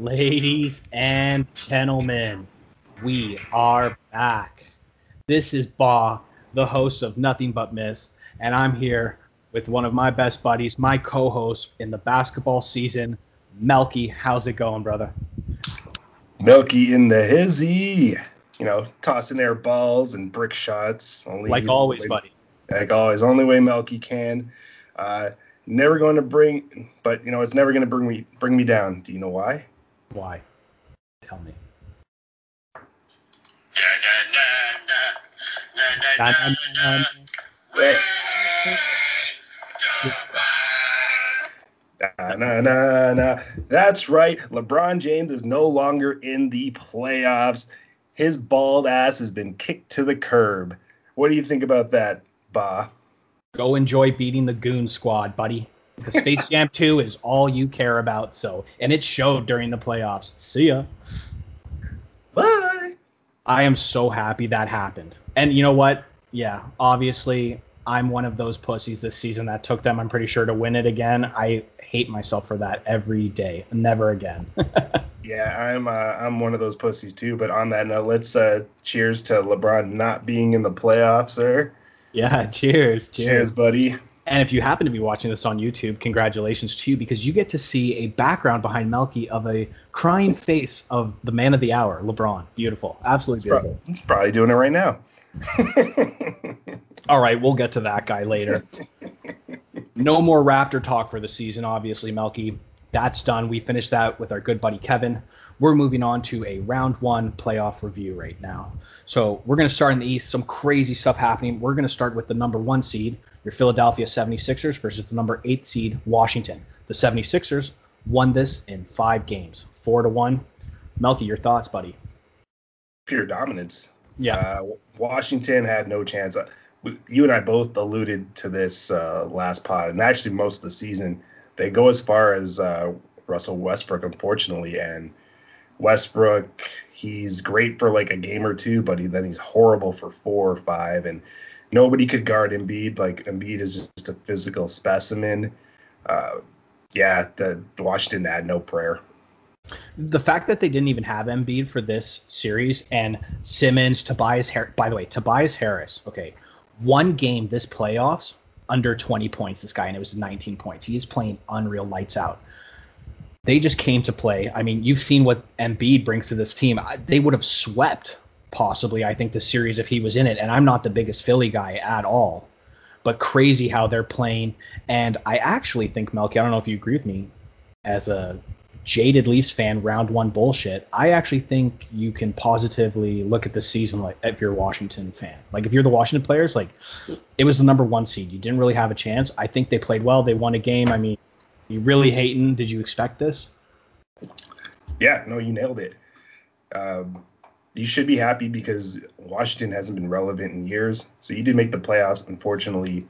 Ladies and gentlemen, we are back. This is Ba, the host of Nothing But Miss, and I'm here with one of my best buddies, my co-host in the basketball season, Melky. How's it going, brother? Melky in the hizzy. You know, tossing air balls and brick shots. Only like always, way, buddy. Like always, only way Melky can. Uh, never going to bring, but you know, it's never going to bring me bring me down. Do you know why? Why? Tell me. Na, na, na, That's right. LeBron James is no longer in the playoffs. His bald ass has been kicked to the curb. What do you think about that, Ba? Go enjoy beating the Goon Squad, buddy. The space Jam 2 is all you care about. So, and it showed during the playoffs. See ya. Bye. I am so happy that happened. And you know what? Yeah, obviously, I'm one of those pussies this season that took them, I'm pretty sure, to win it again. I hate myself for that every day. Never again. yeah, I'm uh, I'm one of those pussies too. But on that note, let's uh, cheers to LeBron not being in the playoffs, sir. Yeah, cheers, cheers, cheers buddy. And if you happen to be watching this on YouTube, congratulations to you because you get to see a background behind Melky of a crying face of the man of the hour, LeBron. Beautiful. Absolutely beautiful. Pro- he's probably doing it right now. All right, we'll get to that guy later. no more Raptor talk for the season, obviously, Melky. That's done. We finished that with our good buddy Kevin. We're moving on to a round one playoff review right now. So we're going to start in the East. Some crazy stuff happening. We're going to start with the number one seed, your Philadelphia 76ers versus the number eight seed, Washington. The 76ers won this in five games, four to one. Melky, your thoughts, buddy? Pure dominance. Yeah. Uh, Washington had no chance. Uh, you and I both alluded to this uh, last pod, and actually most of the season, they go as far as uh, Russell Westbrook, unfortunately, and Westbrook, he's great for like a game or two, but he, then he's horrible for four or five, and nobody could guard Embiid. Like Embiid is just a physical specimen. Uh, yeah, the Washington had no prayer. The fact that they didn't even have Embiid for this series and Simmons, Tobias Harris. By the way, Tobias Harris. Okay, one game this playoffs under 20 points. This guy and it was 19 points. He is playing unreal lights out. They just came to play. I mean, you've seen what Embiid brings to this team. They would have swept possibly, I think, the series if he was in it. And I'm not the biggest Philly guy at all, but crazy how they're playing. And I actually think, Melky, I don't know if you agree with me, as a jaded Leafs fan, round one bullshit, I actually think you can positively look at the season like if you're a Washington fan. Like if you're the Washington players, like it was the number one seed. You didn't really have a chance. I think they played well. They won a game. I mean, you really hating? Did you expect this? Yeah, no, you nailed it. Um, you should be happy because Washington hasn't been relevant in years. So you did make the playoffs. Unfortunately,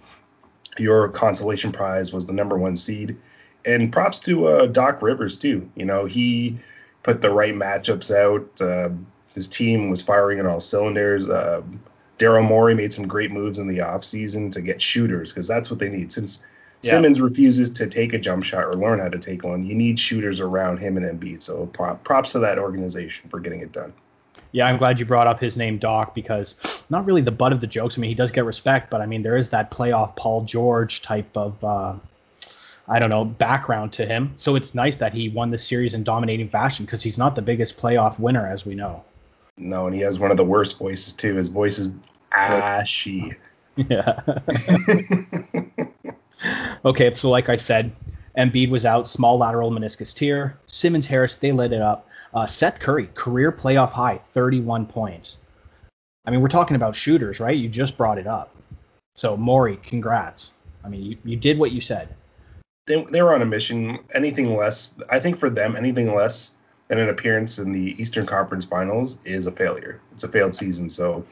your consolation prize was the number one seed. And props to uh, Doc Rivers too. You know he put the right matchups out. Uh, his team was firing on all cylinders. Uh, Daryl Morey made some great moves in the offseason to get shooters because that's what they need. Since yeah. Simmons refuses to take a jump shot or learn how to take one, you need shooters around him and Embiid. So props to that organization for getting it done yeah, I'm glad you brought up his name, Doc, because not really the butt of the jokes. I mean, he does get respect, but I mean, there is that playoff Paul George type of, uh, I don't know, background to him. So it's nice that he won the series in dominating fashion because he's not the biggest playoff winner, as we know. No, and he has one of the worst voices too. His voice is ashy. Yeah. okay, so like I said, Embiid was out, small lateral meniscus tear. Simmons Harris, they lit it up. Uh, Seth Curry, career playoff high, 31 points. I mean, we're talking about shooters, right? You just brought it up. So, Morey, congrats. I mean, you, you did what you said. They, they were on a mission. Anything less, I think for them, anything less than an appearance in the Eastern Conference Finals is a failure. It's a failed season. So,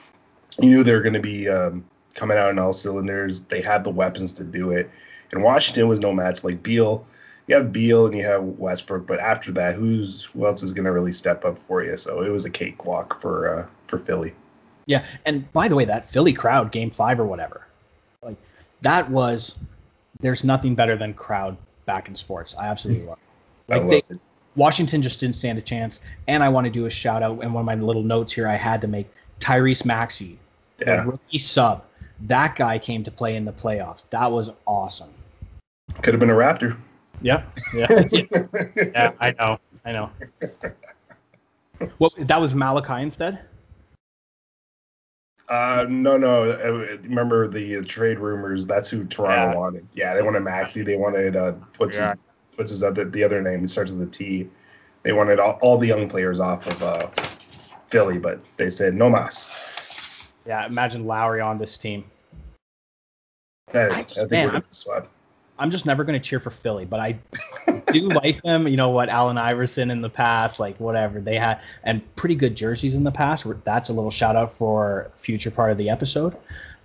you knew they were going to be um, coming out in all cylinders. They had the weapons to do it. And Washington was no match. Like Beal, you have Beal and you have Westbrook, but after that, who's who else is going to really step up for you? So it was a cakewalk for uh, for Philly. Yeah, and by the way, that Philly crowd, Game Five or whatever, like that was. There's nothing better than crowd back in sports. I absolutely love. It. Like they, Washington just didn't stand a chance. And I want to do a shout out and one of my little notes here I had to make Tyrese Maxey, Yeah. rookie sub. That guy came to play in the playoffs. That was awesome. Could have been a Raptor. Yep. Yeah. yeah. I know. I know. Well, that was Malachi instead. Uh, no, no. uh, Remember the uh, trade rumors? That's who Toronto Yeah. wanted. Yeah, they wanted Maxey. They wanted uh, what's Yeah. his what's his other the other name? It starts with a T. They wanted all, all the young players off of uh, Philly, but they said no mas. Yeah. Imagine Lowry on this team. I, I I think man, we're I'm- gonna swept. I'm just never going to cheer for Philly, but I do like them. You know what, Allen Iverson in the past, like whatever they had, and pretty good jerseys in the past. That's a little shout out for future part of the episode.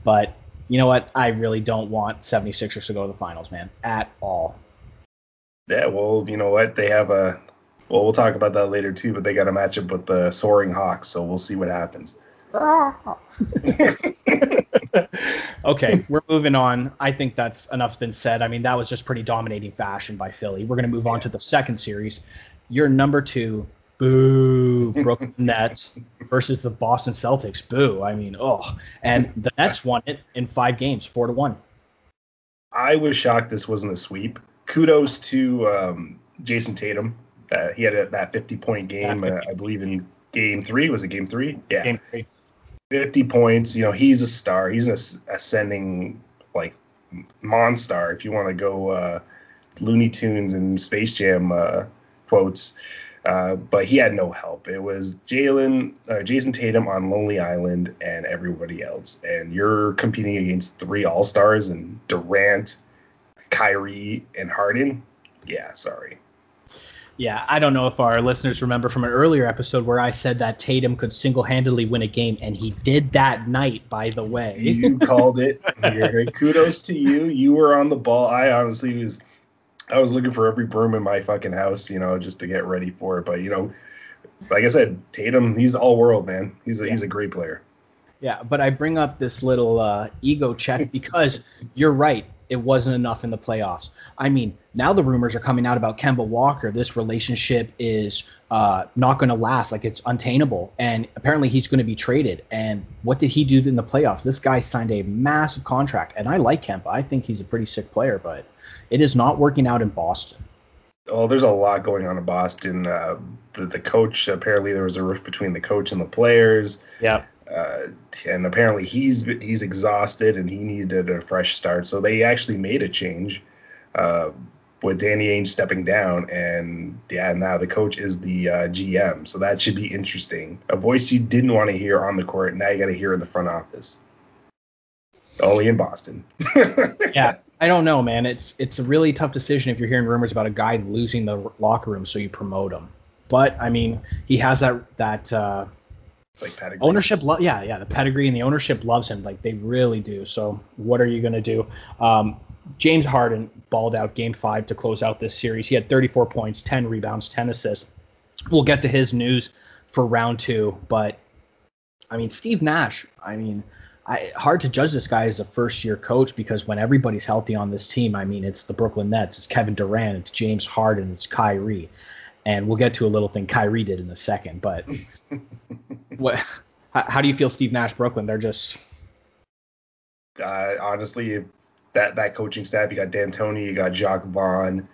But you know what, I really don't want 76ers to go to the finals, man, at all. Yeah, well, you know what? They have a. Well, we'll talk about that later too. But they got a matchup with the Soaring Hawks, so we'll see what happens. okay, we're moving on. I think that's enough's been said. I mean, that was just pretty dominating fashion by Philly. We're going to move on to the second series. Your number two, boo, Brooklyn Nets versus the Boston Celtics, boo. I mean, oh, and the Nets won it in five games, four to one. I was shocked this wasn't a sweep. Kudos to um, Jayson Tatum. Uh, he had a, that 50 point game, uh, I believe, in game three. Was it game three? Yeah. Game three. 50 points. You know, he's a star. He's an ascending, like, monstar, if you want to go uh, Looney Tunes and Space Jam uh, quotes. Uh, but he had no help. It was Jalen, uh, Jayson Tatum on Lonely Island, and everybody else. And you're competing against three All Stars and Durant, Kyrie, and Harden. Yeah, sorry. Yeah, I don't know if our listeners remember from an earlier episode where I said that Tatum could single handedly win a game, and he did that night, by the way. You called it. You're, kudos to you. You were on the ball. I honestly was. I was looking for every broom in my fucking house, you know, just to get ready for it. But you know, like I said, Tatum, he's all world, man. He's a, he's a great player. Yeah, but I bring up this little uh, ego check because you're right. It wasn't enough in the playoffs. I mean, now the rumors are coming out about Kemba Walker. This relationship is uh, not going to last. Like it's untainable, and apparently he's going to be traded. And what did he do in the playoffs? This guy signed a massive contract, and I like Kemba. I think he's a pretty sick player, but it is not working out in Boston. Oh, there's a lot going on in Boston. Uh, the, the coach apparently there was a rift between the coach and the players. Yeah. Uh, and apparently he's he's exhausted and he needed a fresh start. So they actually made a change uh, with Danny Ainge stepping down, and yeah, now the coach is the uh, GM. So that should be interesting. A voice you didn't want to hear on the court, now you got to hear in the front office. Only in Boston. yeah, I don't know, man. It's it's a really tough decision if you're hearing rumors about a guy losing the locker room, so you promote him. But I mean, he has that that uh, like pedigree. ownership. Lo- yeah, yeah, the pedigree and the ownership loves him, like they really do. So what are you gonna do? Um, James Harden balled out Game Five to close out this series. He had 34 points, 10 rebounds, 10 assists. We'll get to his news for round two, but I mean, Steve Nash. I mean. I, hard to judge this guy as a first year coach because when everybody's healthy on this team, I mean, it's the Brooklyn Nets, it's Kevin Durant, it's James Harden, it's Kyrie. And we'll get to a little thing Kyrie did in a second. But what, how, how do you feel, Steve Nash, Brooklyn? They're just, uh, honestly, that that coaching staff, you got D'Antoni, you got Jacque Vaughn,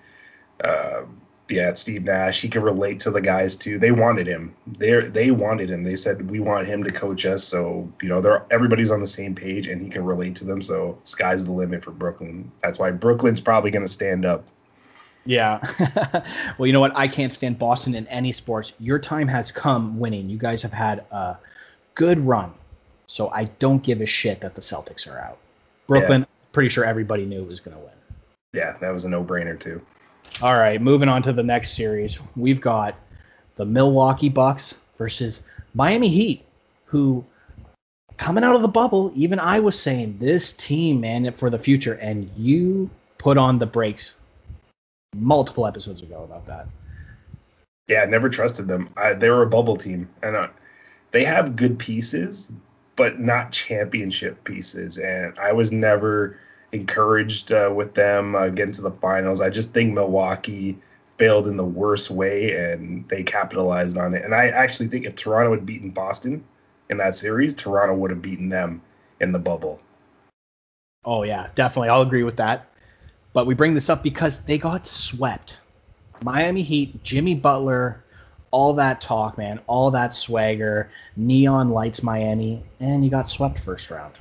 uh, yeah, Steve Nash. He can relate to the guys too. They wanted him. They they wanted him. They said we want him to coach us. So you know, they're everybody's on the same page, and he can relate to them. So sky's the limit for Brooklyn. That's why Brooklyn's probably going to stand up. Yeah. well, you know what? I can't stand Boston in any sports. Your time has come winning. You guys have had a good run. So I don't give a shit that the Celtics are out. Brooklyn, pretty sure everybody knew it was going to win. Yeah, that was a no brainer too. All right, moving on to the next series. We've got the Milwaukee Bucks versus Miami Heat, who coming out of the bubble, even I was saying this team, man, for the future, and you put on the brakes multiple episodes ago about that. Yeah, I never trusted them. I, they were a bubble team, and uh, they have good pieces, but not championship pieces. And I was never encouraged uh, with them uh, getting to the finals. I just think Milwaukee failed in the worst way, and they capitalized on it. And I actually think if Toronto had beaten Boston in that series, Toronto would have beaten them in the bubble. Oh yeah, definitely. I'll agree with that. But we bring this up because they got swept. Miami Heat, Jimmy Butler, all that talk, man, all that swagger, neon lights Miami, and you got swept first round.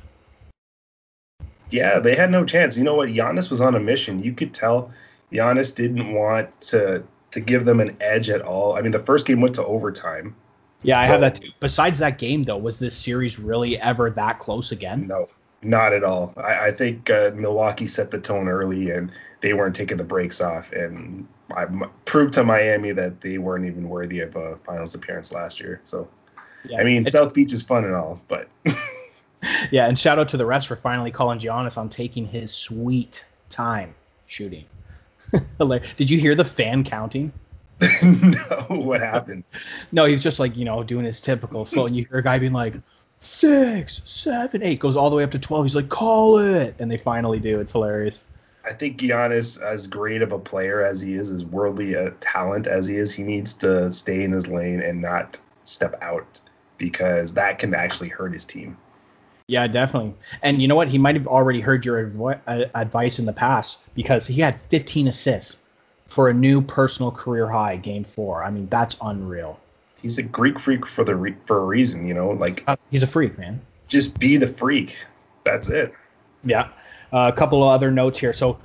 Yeah, they had no chance. You know what? Giannis was on a mission. You could tell Giannis didn't want to to give them an edge at all. I mean, the first game went to overtime. Yeah, I so, have that. Too. Besides that game, though, was this series really ever that close again? No, not at all. I, I think uh, Milwaukee set the tone early, and they weren't taking the brakes off, and I proved to Miami that they weren't even worthy of a finals appearance last year. So, yeah, I mean, South Beach is fun and all, but. yeah, and shout out to the rest for finally calling Giannis on taking his sweet time shooting. Did you hear the fan counting? no, what happened? no, he's just like, you know, doing his typical slow, and you hear a guy being like, six, seven, eight, goes all the way up to 12. He's like, call it. And they finally do. It's hilarious. I think Giannis, as great of a player as he is, as worldly a talent as he is, he needs to stay in his lane and not step out because that can actually hurt his team. Yeah, definitely. And you know what? He might have already heard your adv- uh, advice in the past because he had 15 assists for a new personal career high game four. I mean, that's unreal. He's a Greek freak for the re- for a reason, you know. Like he's a freak, man. Just be the freak. That's it. Yeah. Uh, a couple of other notes here. So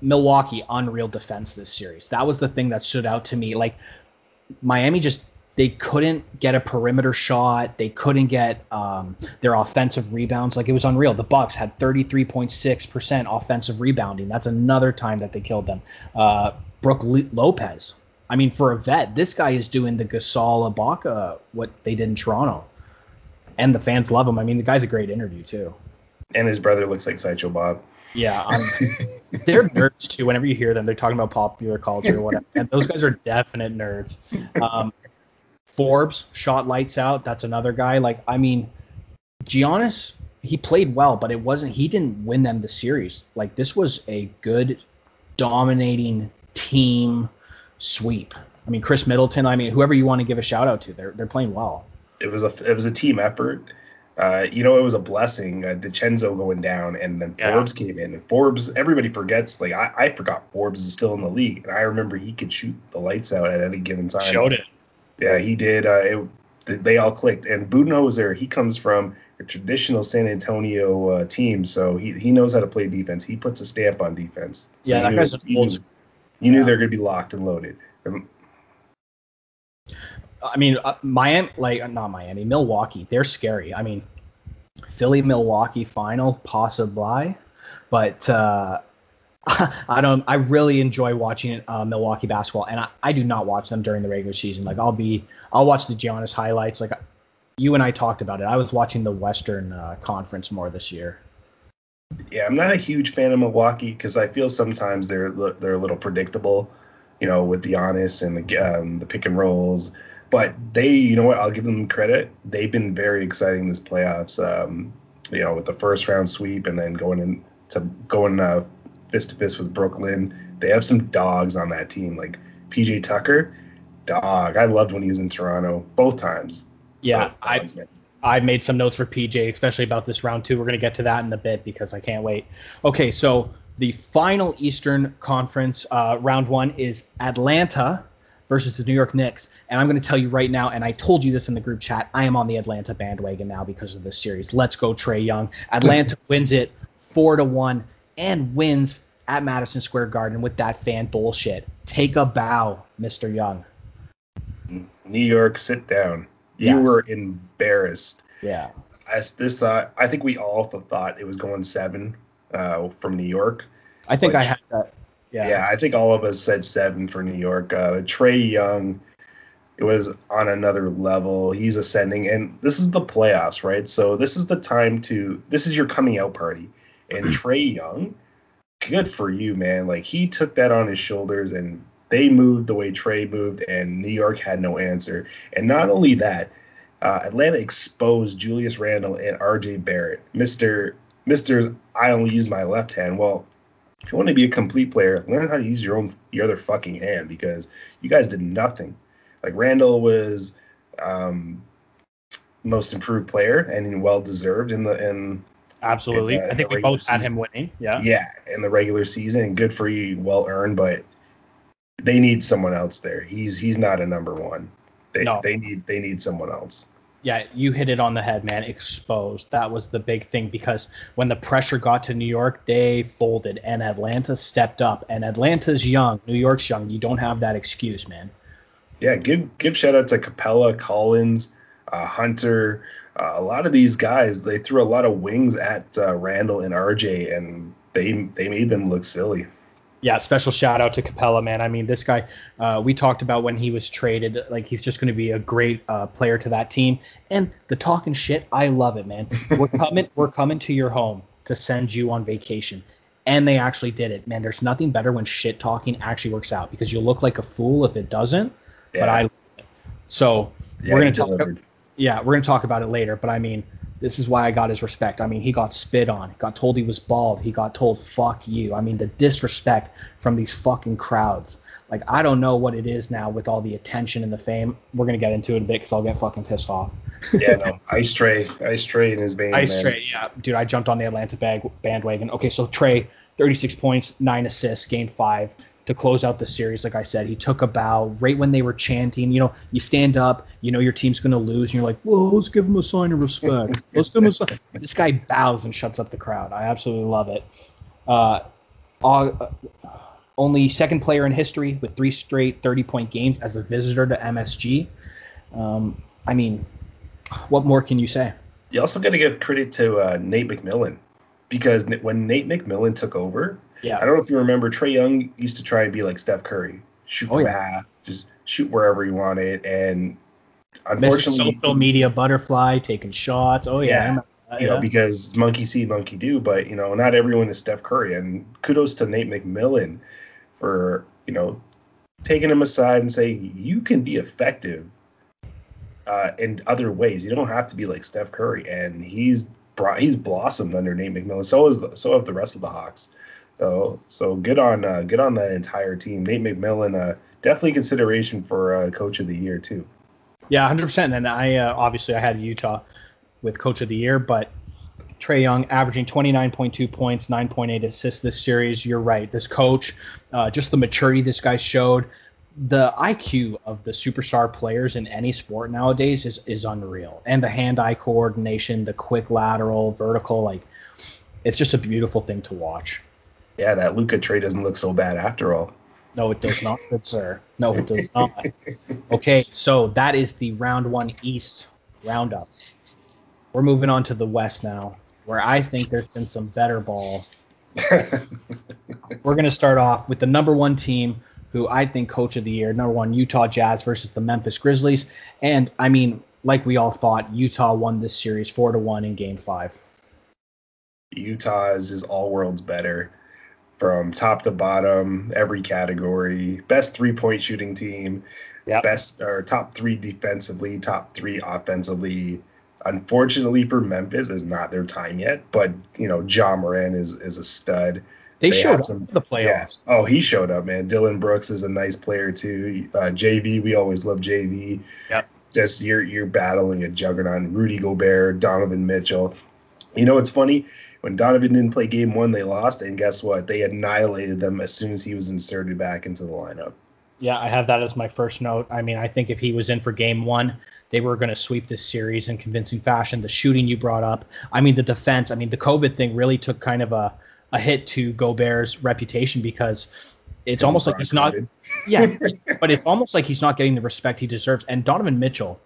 Milwaukee, unreal defense this series. That was the thing that stood out to me. Like Miami just they couldn't get a perimeter shot. They couldn't get um, their offensive rebounds. Like it was unreal. The Bucks had 33.6% offensive rebounding. That's another time that they killed them. Uh, Brook Lopez. I mean, for a vet, this guy is doing the Gasol Ibaka what they did in Toronto, and the fans love him. I mean, the guy's a great interview too. And his brother looks like Sideshow Bob. Yeah, um, they're nerds too. Whenever you hear them, they're talking about popular culture or whatever. And those guys are definite nerds. Um, Forbes shot lights out. That's another guy. Like, I mean, Giannis, he played well, but it wasn't. He didn't win them the series. Like, this was a good, dominating team sweep. I mean, Khris Middleton. I mean, whoever you want to give a shout out to, they're they're playing well. It was a it was a team effort. Uh, you know, it was a blessing. Uh, DiVincenzo going down, and then yeah. Forbes came in. And Forbes, everybody forgets. Like I, I forgot Forbes is still in the league, and I remember he could shoot the lights out at any given time. Showed it. Yeah, he did. Uh, it, they all clicked. And Budenholzer, he comes from a traditional San Antonio uh, team, so he, he knows how to play defense. He puts a stamp on defense. So yeah, that guy's a you, knew, they're going to be locked and loaded. Um, I mean, uh, Miami, like not Miami, Milwaukee, they're scary. I mean, Philly, Milwaukee final, possibly, but uh, I don't. I really enjoy watching uh, Milwaukee basketball, and I, I do not watch them during the regular season. Like I'll be, I'll watch the Giannis highlights. Like you and I talked about it. I was watching the Western uh, Conference more this year. Yeah, I'm not a huge fan of Milwaukee because I feel sometimes they're they're a little predictable, you know, with the Giannis and the um, the pick and rolls. But they, you know what? I'll give them credit. They've been very exciting this playoffs. Um, you know, with the first round sweep and then going in to going uh, fist to fist with Brooklyn. They have some dogs on that team, like PJ Tucker, dog. I loved when he was in Toronto both times. Yeah, so, I I made some notes for PJ, especially about this round two. We're gonna get to that in a bit because I can't wait. Okay, so the final Eastern Conference uh, round one is Atlanta versus the New York Knicks. And I'm going to tell you right now, and I told you this in the group chat, I am on the Atlanta bandwagon now because of this series. Let's go, Trae Young. Atlanta wins it four to one and wins at Madison Square Garden with that fan bullshit. Take a bow, Mr. Young. New York, sit down. You yes. were embarrassed. Yeah. As this thought, I think we all thought it was going seven uh, from New York. I think which, I had that. Yeah. Yeah, I think all of us said seven for New York. Uh, Trae Young, it was on another level. He's ascending, and this is the playoffs, right? So this is the time to. This is your coming out party and Trae Young, good for you, man. Like he took that on his shoulders and they moved the way Trae moved, and New York had no answer. And not only that, uh, Atlanta exposed Julius Randle and RJ Barrett. Mr. Mr. I only use my left hand. Well, if you want to be a complete player, learn how to use your own your other fucking hand because you guys did nothing. Like Randle was um, most improved player and well deserved in the in absolutely. In the, I think we both season. had him winning. Yeah, yeah, in the regular season, and good for you, well earned. But they need someone else there. He's he's not a number one. They no. they need they need someone else. Yeah, you hit it on the head, man. Exposed. That was the big thing because when the pressure got to New York, they folded and Atlanta stepped up. And Atlanta's young, New York's young. You don't have that excuse, man. Yeah, give give shout out to Capela, Collins, uh, Hunter. Uh, a lot of these guys, they threw a lot of wings at uh, Randle and RJ, and they they made them look silly yeah, special shout out to Capela, man. I mean, this guy, uh, we talked about when he was traded, like he's just going to be a great uh, player to that team. And the talking shit, I love it, man. We're coming, we're coming to your home to send you on vacation, and they actually did it, man. There's nothing better when shit talking actually works out because you look like a fool if it doesn't. Yeah. But I, so yeah, we're gonna talk. Yeah, we're gonna talk about it later. But I mean, this is why I got his respect. I mean, he got spit on, got told he was bald, he got told "fuck you." I mean, the disrespect from these fucking crowds. Like, I don't know what it is now with all the attention and the fame. We're gonna get into it a bit because I'll get fucking pissed off. yeah, no, Ice Trae, Ice Trae in his veins. Ice man. Trae, yeah, dude. I jumped on the Atlanta bag bandwagon. Okay, so Trae, 36 points, nine assists, game five to close out the series. Like I said, he took a bow right when they were chanting. You know, you stand up, you know your team's going to lose, and you're like, well, let's give him a sign of respect." Let's give him a sign. This guy bows and shuts up the crowd. I absolutely love it. Uh, uh, only second player in history with three straight 30 point games as a visitor to MSG. Um, I mean, what more can you say? You also got to give credit to uh, Nate McMillan because when Nate McMillan took over, yeah. I don't know if you remember, Trae Young used to try and be like Steph Curry, shoot from oh, yeah. half, just shoot wherever you want it. And unfortunately, social media butterfly taking shots. Oh yeah. yeah. You know, because monkey see, monkey do, but you know, not everyone is Steph Curry. And kudos to Nate McMillan for you know taking him aside and saying you can be effective uh, in other ways. You don't have to be like Steph Curry, and he's brought, he's blossomed under Nate McMillan. So is the, so have the rest of the Hawks. So so good on uh, good on that entire team. Nate McMillan, uh, definitely consideration for uh, coach of the year too. Yeah, hundred percent. And I uh, obviously I had Utah with coach of the year, but Trae Young averaging 29.2 points, 9.8 assists this series. You're right. This coach, uh, just the maturity this guy showed, the IQ of the superstar players in any sport nowadays is is unreal. And the hand-eye coordination, the quick lateral, vertical, like it's just a beautiful thing to watch yeah, that Luka trade doesn't look so bad after all. No, it does not, good sir. No, it does not. Okay, so that is the round one East roundup. We're moving on to the West now, where I think there's been some better ball. We're going to start off with the number one team, who I think coach of the year, number one Utah Jazz versus the Memphis Grizzlies. And I mean, like we all thought, Utah won this series four to one in game five. Utah is, is all worlds better from top to bottom, every category. Best three point shooting team, yep. best or top three defensively, top three offensively. Unfortunately for Memphis, is not their time yet. But you know, Ja Morant is is a stud. They, they showed some, up the playoffs. Yeah. Oh, he showed up, man. Dillon Brooks is a nice player too. Uh, JV, we always love JV. Yep. Just you're you're battling a juggernaut. Rudy Gobert, Donovan Mitchell. You know it's funny? When Donovan didn't play game one, they lost, and guess what? They annihilated them as soon as he was inserted back into the lineup. Yeah, I have that as my first note. I mean, I think if he was in for game one, they were going to sweep this series in convincing fashion. The shooting you brought up, I mean, the defense. I mean, the COVID thing really took kind of a, a hit to Gobert's reputation because it's almost like he's not. Yeah, but it's almost like he's not getting the respect he deserves. And Donovan Mitchell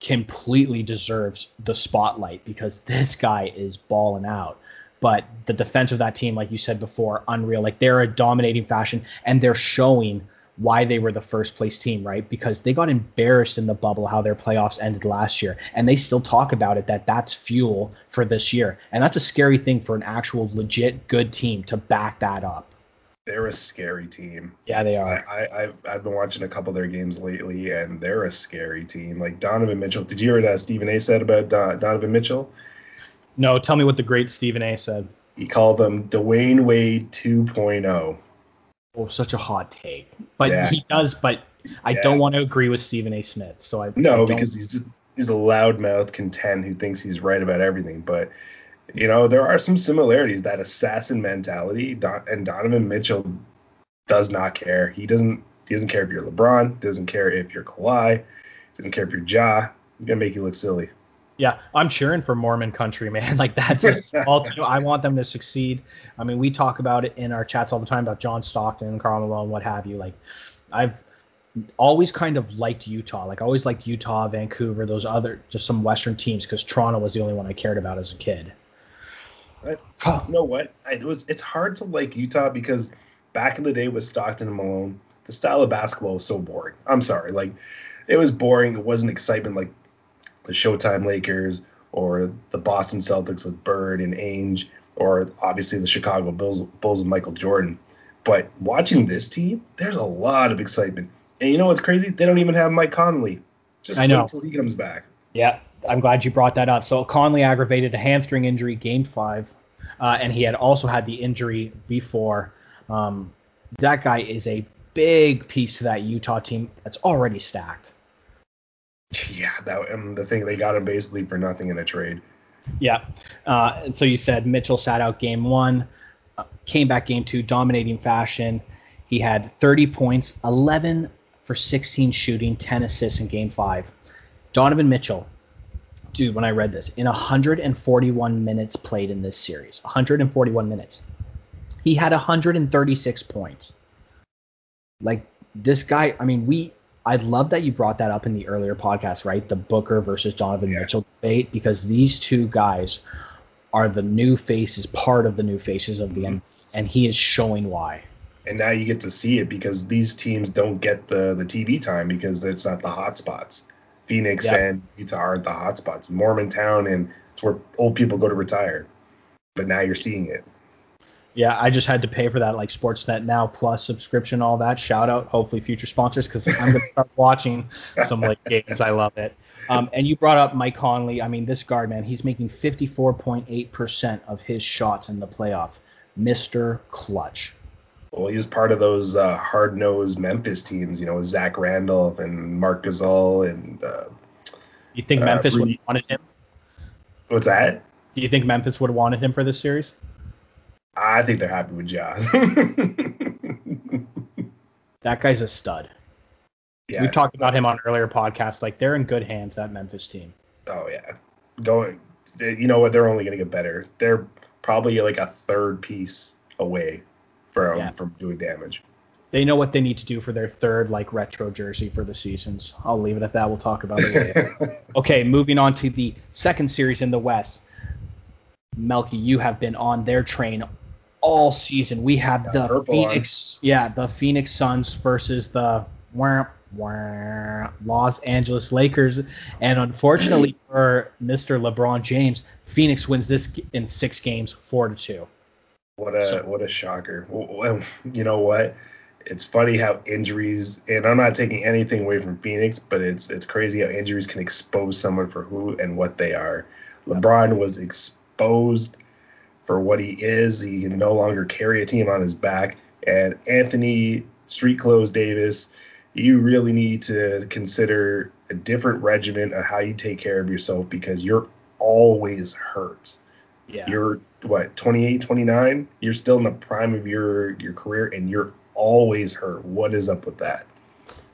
completely deserves the spotlight because this guy is balling out but the defense of that team, like you said before, unreal. Like they're a dominating fashion, and they're showing why they were the first place team, right? Because they got embarrassed in the bubble how their playoffs ended last year, and they still talk about it that that's fuel for this year, and that's a scary thing for an actual legit good team to back that up. They're a scary team. Yeah, they are. I, I I've, I've been watching a couple of their games lately, and they're a scary team. Like Donovan Mitchell. Did you hear what uh, Stephen A. said about Don, Donovan Mitchell? No, tell me what the great Stephen A. said. He called them Dwyane Wade 2.0. Oh, such a hot take. But Yeah. he does. But I Yeah. don't want to agree with Stephen A. Smith. So I I No, don't- because he's just he's a loudmouth content who thinks he's right about everything. But you know, there are some similarities. That assassin mentality, Don, and Donovan Mitchell does not care. He doesn't. He doesn't care if you're LeBron. Doesn't care if you're Kawhi. Doesn't care if you're Ja. He's gonna make you look silly. Yeah, I'm cheering for Mormon country, man. Like that's a small team. I want them to succeed. I mean, we talk about it in our chats all the time about John Stockton, Karl Malone, what have you. Like, I've always kind of liked Utah. Like, I always liked Utah, Vancouver, those other just some Western teams because Toronto was the only one I cared about as a kid. You know what? It was. It's hard to like Utah because back in the day with Stockton and Malone, the style of basketball was so boring. I'm sorry, like it was boring. It wasn't excitement like the Showtime Lakers or the Boston Celtics with Bird and Ainge, or obviously the Chicago Bulls Bulls with Michael Jordan. But watching this team, there's a lot of excitement. And you know what's crazy? They don't even have Mike Conley. Just I know. wait till he comes back. Yeah, I'm glad you brought that up. So Conley aggravated a hamstring injury game five, uh, and he had also had the injury before. Um, that guy is a big piece to that Utah team that's already stacked. Yeah, that and the thing they got him basically for nothing in a trade. Yeah. Uh, and so you said Mitchell sat out game one, uh, came back game two, dominating fashion. He had 30 points, 11 for 16 shooting, 10 assists in game five. Donovan Mitchell, dude, when I read this, in 141 minutes played in this series, 141 minutes, he had 136 points. Like this guy, I mean, we, I love that you brought that up in the earlier podcast, right? The Booker versus Donovan Yeah. Mitchell debate, because these two guys are the new faces, part of the new faces of the Mhm. NBA, and he is showing why. and now you get to see it because these teams don't get the the TV time because it's not the hot spots. Phoenix Yeah. and Utah aren't the hot spots. Mormontown and it's where old people go to retire. But now you're seeing it. Yeah, I just had to pay for that like Sportsnet Now Plus subscription, all that. Shout out, hopefully future sponsors, because I'm gonna start watching some like games. I love it. Um, and you brought up Mike Conley. I mean, this guard man, he's making 54.8 percent of his shots in the playoff. Mister Clutch. Well, he was part of those uh, hard nosed Memphis teams, you know, with Zach Randolph and Marc Gasol and uh, You think Uh, Memphis would have wanted him? what's that? Do you think Memphis would have wanted him for this series? I think they're happy with Ja. That guy's a stud. yeah. We talked about him on earlier podcasts. Like they're in good hands. That Memphis team. Oh yeah, going. they- You know what? They're only going to get better. They're probably like a third piece away from Yeah. from doing damage. They know what they need to do for their third like retro jersey for the seasons. I'll leave it at that. We'll talk about it later. okay, moving on to the second series in the West. Melky, you have been on their train all season. We have Got the Phoenix, yeah, the Phoenix Suns versus the wah, wah, Los Angeles Lakers, and unfortunately for Mr. LeBron James, Phoenix wins this in six games, four to two. What a So- what a shocker! You know what? It's funny how injuries, and I'm not taking anything away from Phoenix, but it's it's crazy how injuries can expose someone for who and what they are. LeBron was exposed for what he is. He can no longer carry a team on his back. And Anthony Street Clothes Davis, you really need to consider a different regimen of how you take care of yourself because you're always hurt Yeah. you're what 28 29 you're still in the prime of your your career and you're always hurt what is up with that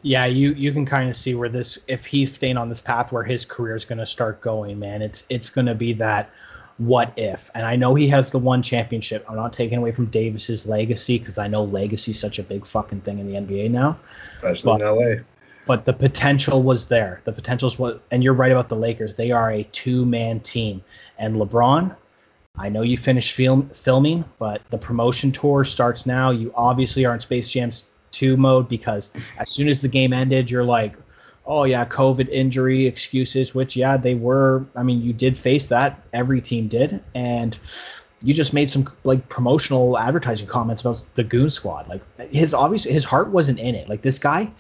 Yeah, you you can kind of see where this if he's staying on this path where his career is going to start going, man. It's it's going to be that what if. And I know he has the one championship. I'm not taking away from Davis's legacy because I know legacy is such a big fucking thing in the NBA now. especially in la But the potential was there. The potential's what and you're right about the Lakers. They are a two-man team. And LeBron, I know you finished film, filming, but the promotion tour starts now. You obviously are in Space Jam 2 mode because as soon as the game ended, you're like, oh, yeah, COVID injury excuses, which, yeah, they were. I mean, you did face that. Every team did. And you just made some like promotional advertising comments about the Goon Squad. Like his obviously his heart wasn't in it. Like this guy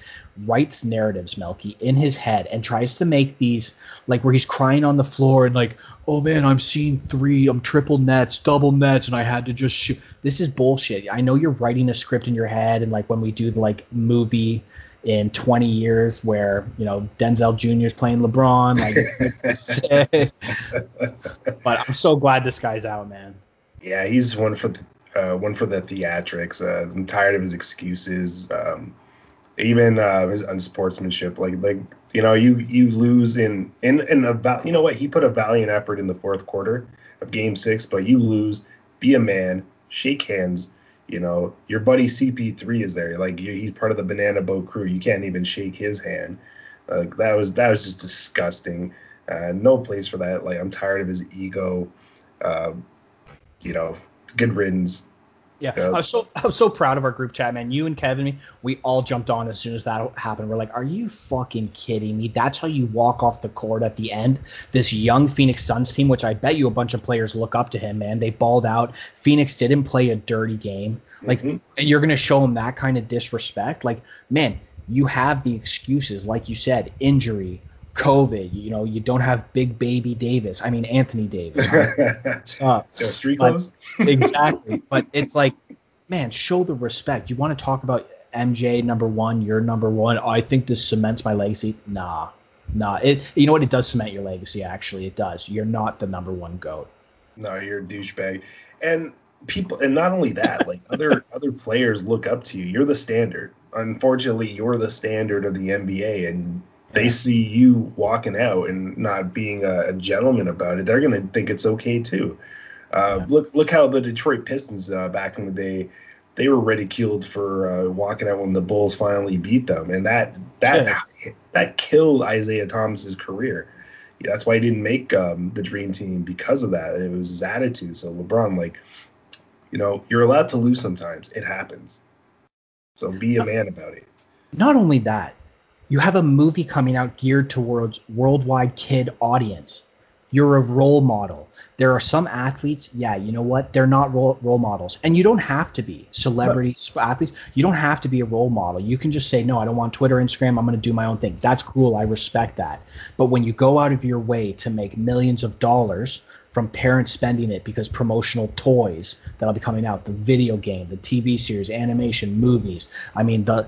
writes narratives, Melky, in his head and tries to make these like where he's crying on the floor and like, oh man, I'm seeing three, I'm triple nets, double nets, and I had to just shoot. This is bullshit. I know you're writing a script in your head, and like when we do the like movie in 20 years where you know Denzel Jr. is playing LeBron. Like, but I'm so glad this guy's out, man. Yeah, he's one for the uh, one for the theatrics. Uh, I'm tired of his excuses, um, even uh, his unsportsmanship. Like like you know you you lose in in in a you know what he put a valiant effort in the fourth quarter of Game Six, but you lose. Be a man. Shake hands. You know your buddy CP3 is there. Like he's part of the Banana Boat crew. You can't even shake his hand. Like that was that was just disgusting. Uh, no place for that. Like I'm tired of his ego. Uh, you know, good riddance. Yeah, I was so I was so proud of our group chat, man. You and Kevin, we all jumped on as soon as that happened. We're like, "Are you fucking kidding me? That's how you walk off the court at the end." This young Phoenix Suns team, which I bet you a bunch of players look up to him, man. They balled out. Phoenix didn't play a dirty game. Like, mm-hmm. and you're gonna show him that kind of disrespect. Like, man, you have the excuses, like you said, injury, COVID. You know, you don't have big baby Davis. I mean Anthony Davis. uh, yeah, street clothes. exactly. But it's like, man, show the respect. You want to talk about MJ number one, you're number one. Oh, I think this cements my legacy. Nah. Nah. It you know what? It does cement your legacy, actually. It does. You're not the number one GOAT. No, you're a douchebag. And people and not only that, like other other players look up to you. You're the standard. Unfortunately, you're the standard of the NBA and they see you walking out and not being a, a gentleman about it, they're going to think it's okay too. Uh, yeah. Look, look how the Detroit Pistons uh, back in the day, they were ridiculed for uh, walking out when the Bulls finally beat them, and that that yeah. that killed Isiah Thomas's career. Yeah, that's why he didn't make um, the Dream Team because of that. It was his attitude. So LeBron, like, you know, you're allowed to lose sometimes. It happens. So be a man about it. Not only that, you have a movie coming out geared towards worldwide kid audience. You're a role model. There are some athletes, yeah, you know what? They're not role, role models. And you don't have to be celebrities, right. athletes. You don't have to be a role model. You can just say, no, I don't want Twitter, Instagram. I'm going to do my own thing. That's cool. I respect that. But when you go out of your way to make millions of dollars from parents spending it because promotional toys that'll be coming out, the video game, the TV series, animation, movies. I mean, the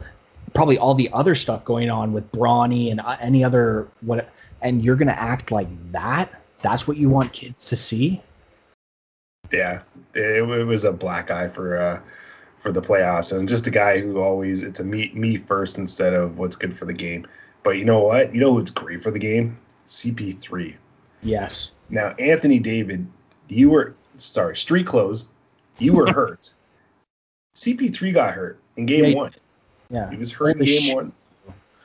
probably all the other stuff going on with Bronny and uh, any other what, and you're gonna act like that. That's what you want kids to see. Yeah, it, it was a black eye for uh, for the playoffs, and just a guy who always it's a me me first instead of what's good for the game. But you know what? You know what's great for the game? CP3. Yes. Now Anthony David, you were sorry, street clothes. You were hurt. CP3 got hurt in game yeah, one. Yeah. He was hurt in game one.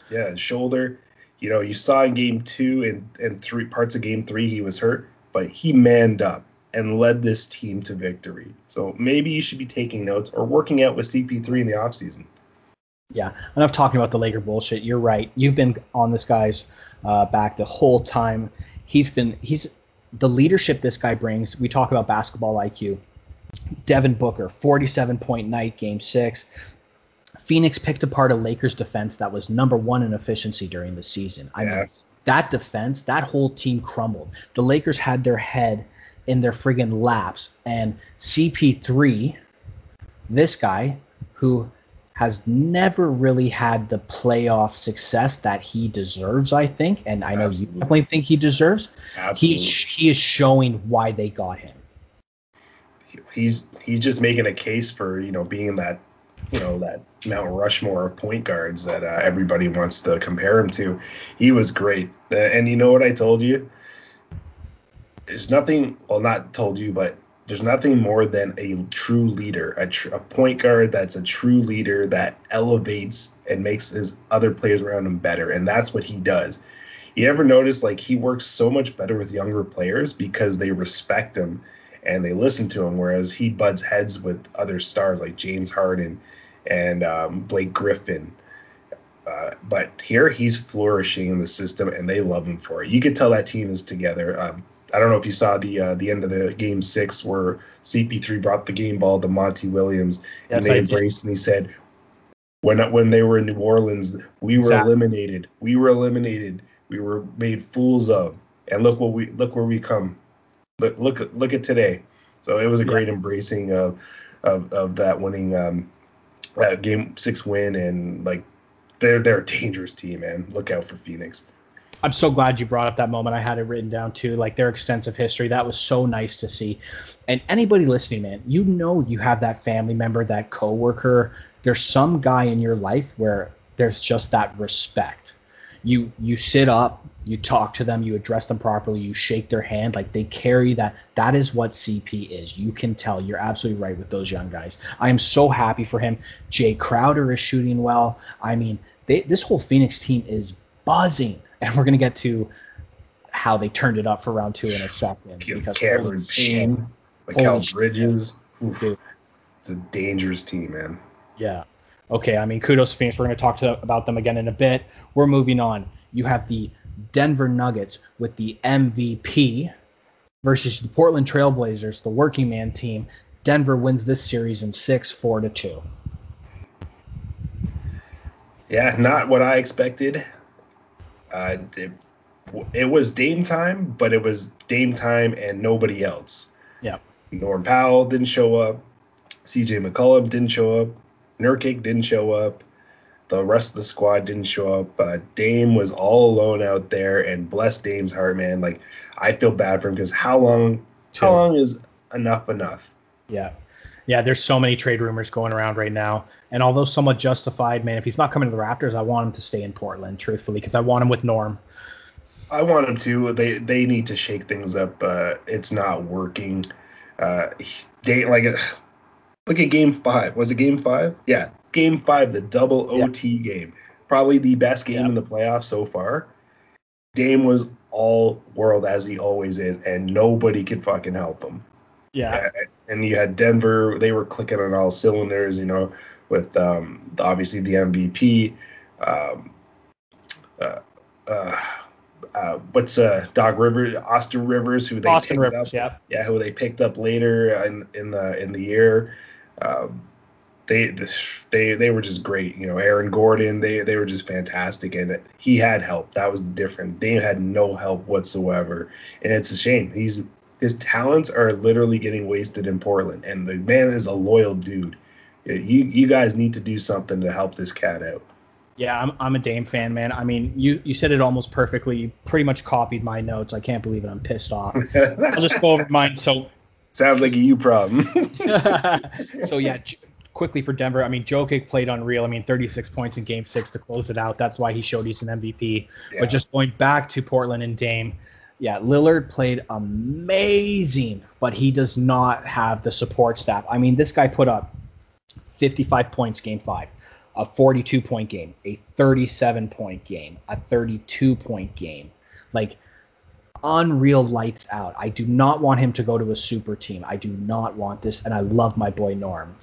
Yeah, his shoulder. You know, you saw in game two and, and three parts of game three he was hurt, but he manned up and led this team to victory. So maybe you should be taking notes or working out with CP3 in the offseason. Yeah, enough talking about the Laker bullshit. You're right. You've been on this guy's uh, back the whole time. He's been he's the leadership this guy brings. We talk about basketball IQ. Devin Booker, 47 point night, game six. Phoenix picked apart a Lakers defense that was number one in efficiency during the season. I yeah. mean, that defense, that whole team crumbled. The Lakers had their head in their friggin' laps, and CP3, this guy who has never really had the playoff success that he deserves, I think, and I know Absolutely. you definitely think he deserves. Absolutely. He he is showing why they got him. He's he's just making a case for you know being in that you know that Mount Rushmore of point guards that uh, everybody wants to compare him to. He was great, and you know what I told you? There's nothing. Well, not told you, but there's nothing more than a true leader, a, tr- a point guard that's a true leader that elevates and makes his other players around him better, and that's what he does. You ever notice like he works so much better with younger players because they respect him and they listen to him, whereas he butts heads with other stars like James Harden and um, Blake Griffin. Uh, but here he's flourishing in the system, and they love him for it. You could tell that team is together. Um, I don't know if you saw the uh, the end of the game six where CP3 brought the game ball to Monty Williams Yes, and they I did. embraced and he said, when when they were in New Orleans, we were Exactly. eliminated. We were eliminated. We were made fools of. And look what we look where we come. Look look at- look at today. So it was a Yeah. great embracing of of, of that winning um, uh, game six win and like they're they're a dangerous team, man. Look out for Phoenix. I'm so glad you brought up that moment. I had it written down too, like their extensive history. That was so nice to see. And anybody listening, man, you know you have that family member, that coworker. There's some guy in your life where there's just that respect. You you sit up, you talk to them, you address them properly, you shake their hand, like they carry that. That is what CP is. You can tell. You're absolutely right with those young guys. I am so happy for him. Jae Crowder is shooting well. I mean, they, this whole Phoenix team is buzzing, and we're gonna get to how they turned it up for round two in a second. Because Cameron Payne, Mikal. Bridges. Oof, it's a dangerous team, man. Yeah. Okay. I mean, kudos to Phoenix. We're going to talk to, about them again in a bit. We're moving on. You have the Denver Nuggets with the MVP versus the Portland Trailblazers, the working man team. Denver wins this series in six, four to two. Yeah, not what I expected. Uh, it, it was Dame time, but it was Dame time and nobody else. Yeah. Norm Powell didn't show up. CJ McCollum didn't show up. Nurkic didn't show up. The rest of the squad didn't show up. Uh, Dame was all alone out there, and bless Dame's heart, man. Like I feel bad for him because how long? How long is enough enough? Yeah. Yeah, there's so many trade rumors going around right now. And although somewhat justified, man, if he's not coming to the Raptors, I want him to stay in Portland, truthfully, because I want him with Norm. I want him to. They they need to shake things up. Uh, it's not working. Uh, they like look at Game Five. Was it Game Five? Yeah, Game Five, the double Yeah. OT game, probably the best game Yeah. in the playoffs so far. Dame was all world as he always is, and nobody could fucking help him. Yeah. Uh, and you had Denver; they were clicking on all cylinders. You know, with um, obviously the MVP. Um, uh, uh, uh, what's uh, Dog Rivers, Austin Rivers, who they Austin picked Rivers, up, yeah. yeah, who they picked up later in in the in the year. Um, they they they were just great. You know, Aaron Gordon, they they were just fantastic, and he had help. That was the difference. Dame had no help whatsoever, and it's a shame. He's his talents are literally getting wasted in Portland, and the man is a loyal dude. You you guys need to do something to help this cat out. Yeah, I'm, I'm a Dame fan, man. I mean, you, you said it almost perfectly. You pretty much copied my notes. I can't believe it. I'm pissed off. I'll just go over mine. So, Sounds like a you problem. so yeah, quickly for Denver. I mean, Jokic played unreal. I mean, 36 points in Game Six to close it out. That's why he showed he's an MVP. Yeah. But just going back to Portland and Dame, yeah, Lillard played amazing, but he does not have the support staff. I mean, this guy put up 55 points game five, a 42 point game, a 37 point game, a 32 point game. Like, unreal lights out. I do not want him to go to a super team. I do not want this, and I love my boy Norm.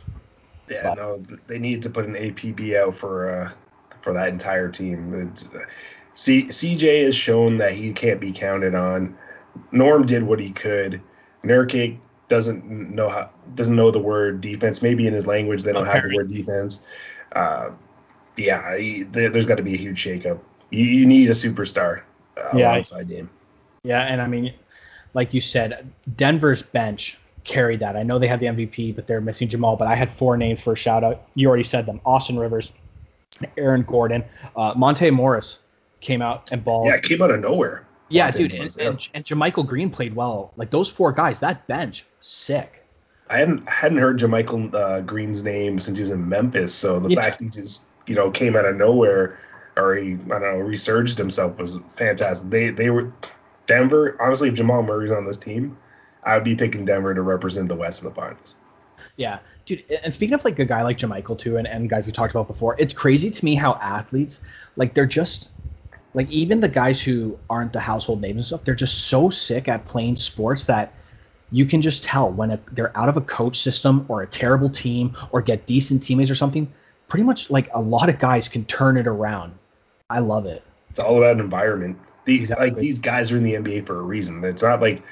Yeah, no, they need to put an APB out for uh, for that entire team. It's, uh, C- CJ has shown that he can't be counted on. Norm did what he could. Nurkic doesn't know how doesn't know the word defense. Maybe in his language they don't have the word defense. Uh, yeah, he, there, there's got to be a huge shakeup. You, you need a superstar uh, Yeah. alongside Dame. Yeah, and I mean, like you said, Denver's bench carried that. I know they had the MVP, but they're missing Jamal. But I had four names for a shout out. You already said them: Austin Rivers, Aaron Gordon, uh, Monte Morris came out and balled. Yeah, it came out of nowhere. Yeah, Monte dude, Morris, and, yeah. and, and JaMychal Green played well. Like those four guys, that bench, sick. I hadn't hadn't heard JaMychal uh, Green's name since he was in Memphis. So the Yeah. fact he just you know came out of nowhere or he I don't know resurged himself was fantastic. They they were Denver. Honestly, if Jamal Murray's on this team, I would be picking Denver to represent the West in the finals. Yeah, dude. And speaking of like a guy like JaMychal too, and, and guys we talked about before, it's crazy to me how athletes, like they're just, like even the guys who aren't the household names and stuff, they're just so sick at playing sports that you can just tell when a, they're out of a coach system or a terrible team or get decent teammates or something. Pretty much like a lot of guys can turn it around. I love it. It's all about environment. The, Exactly. Like these guys are in the NBA for a reason. It's not like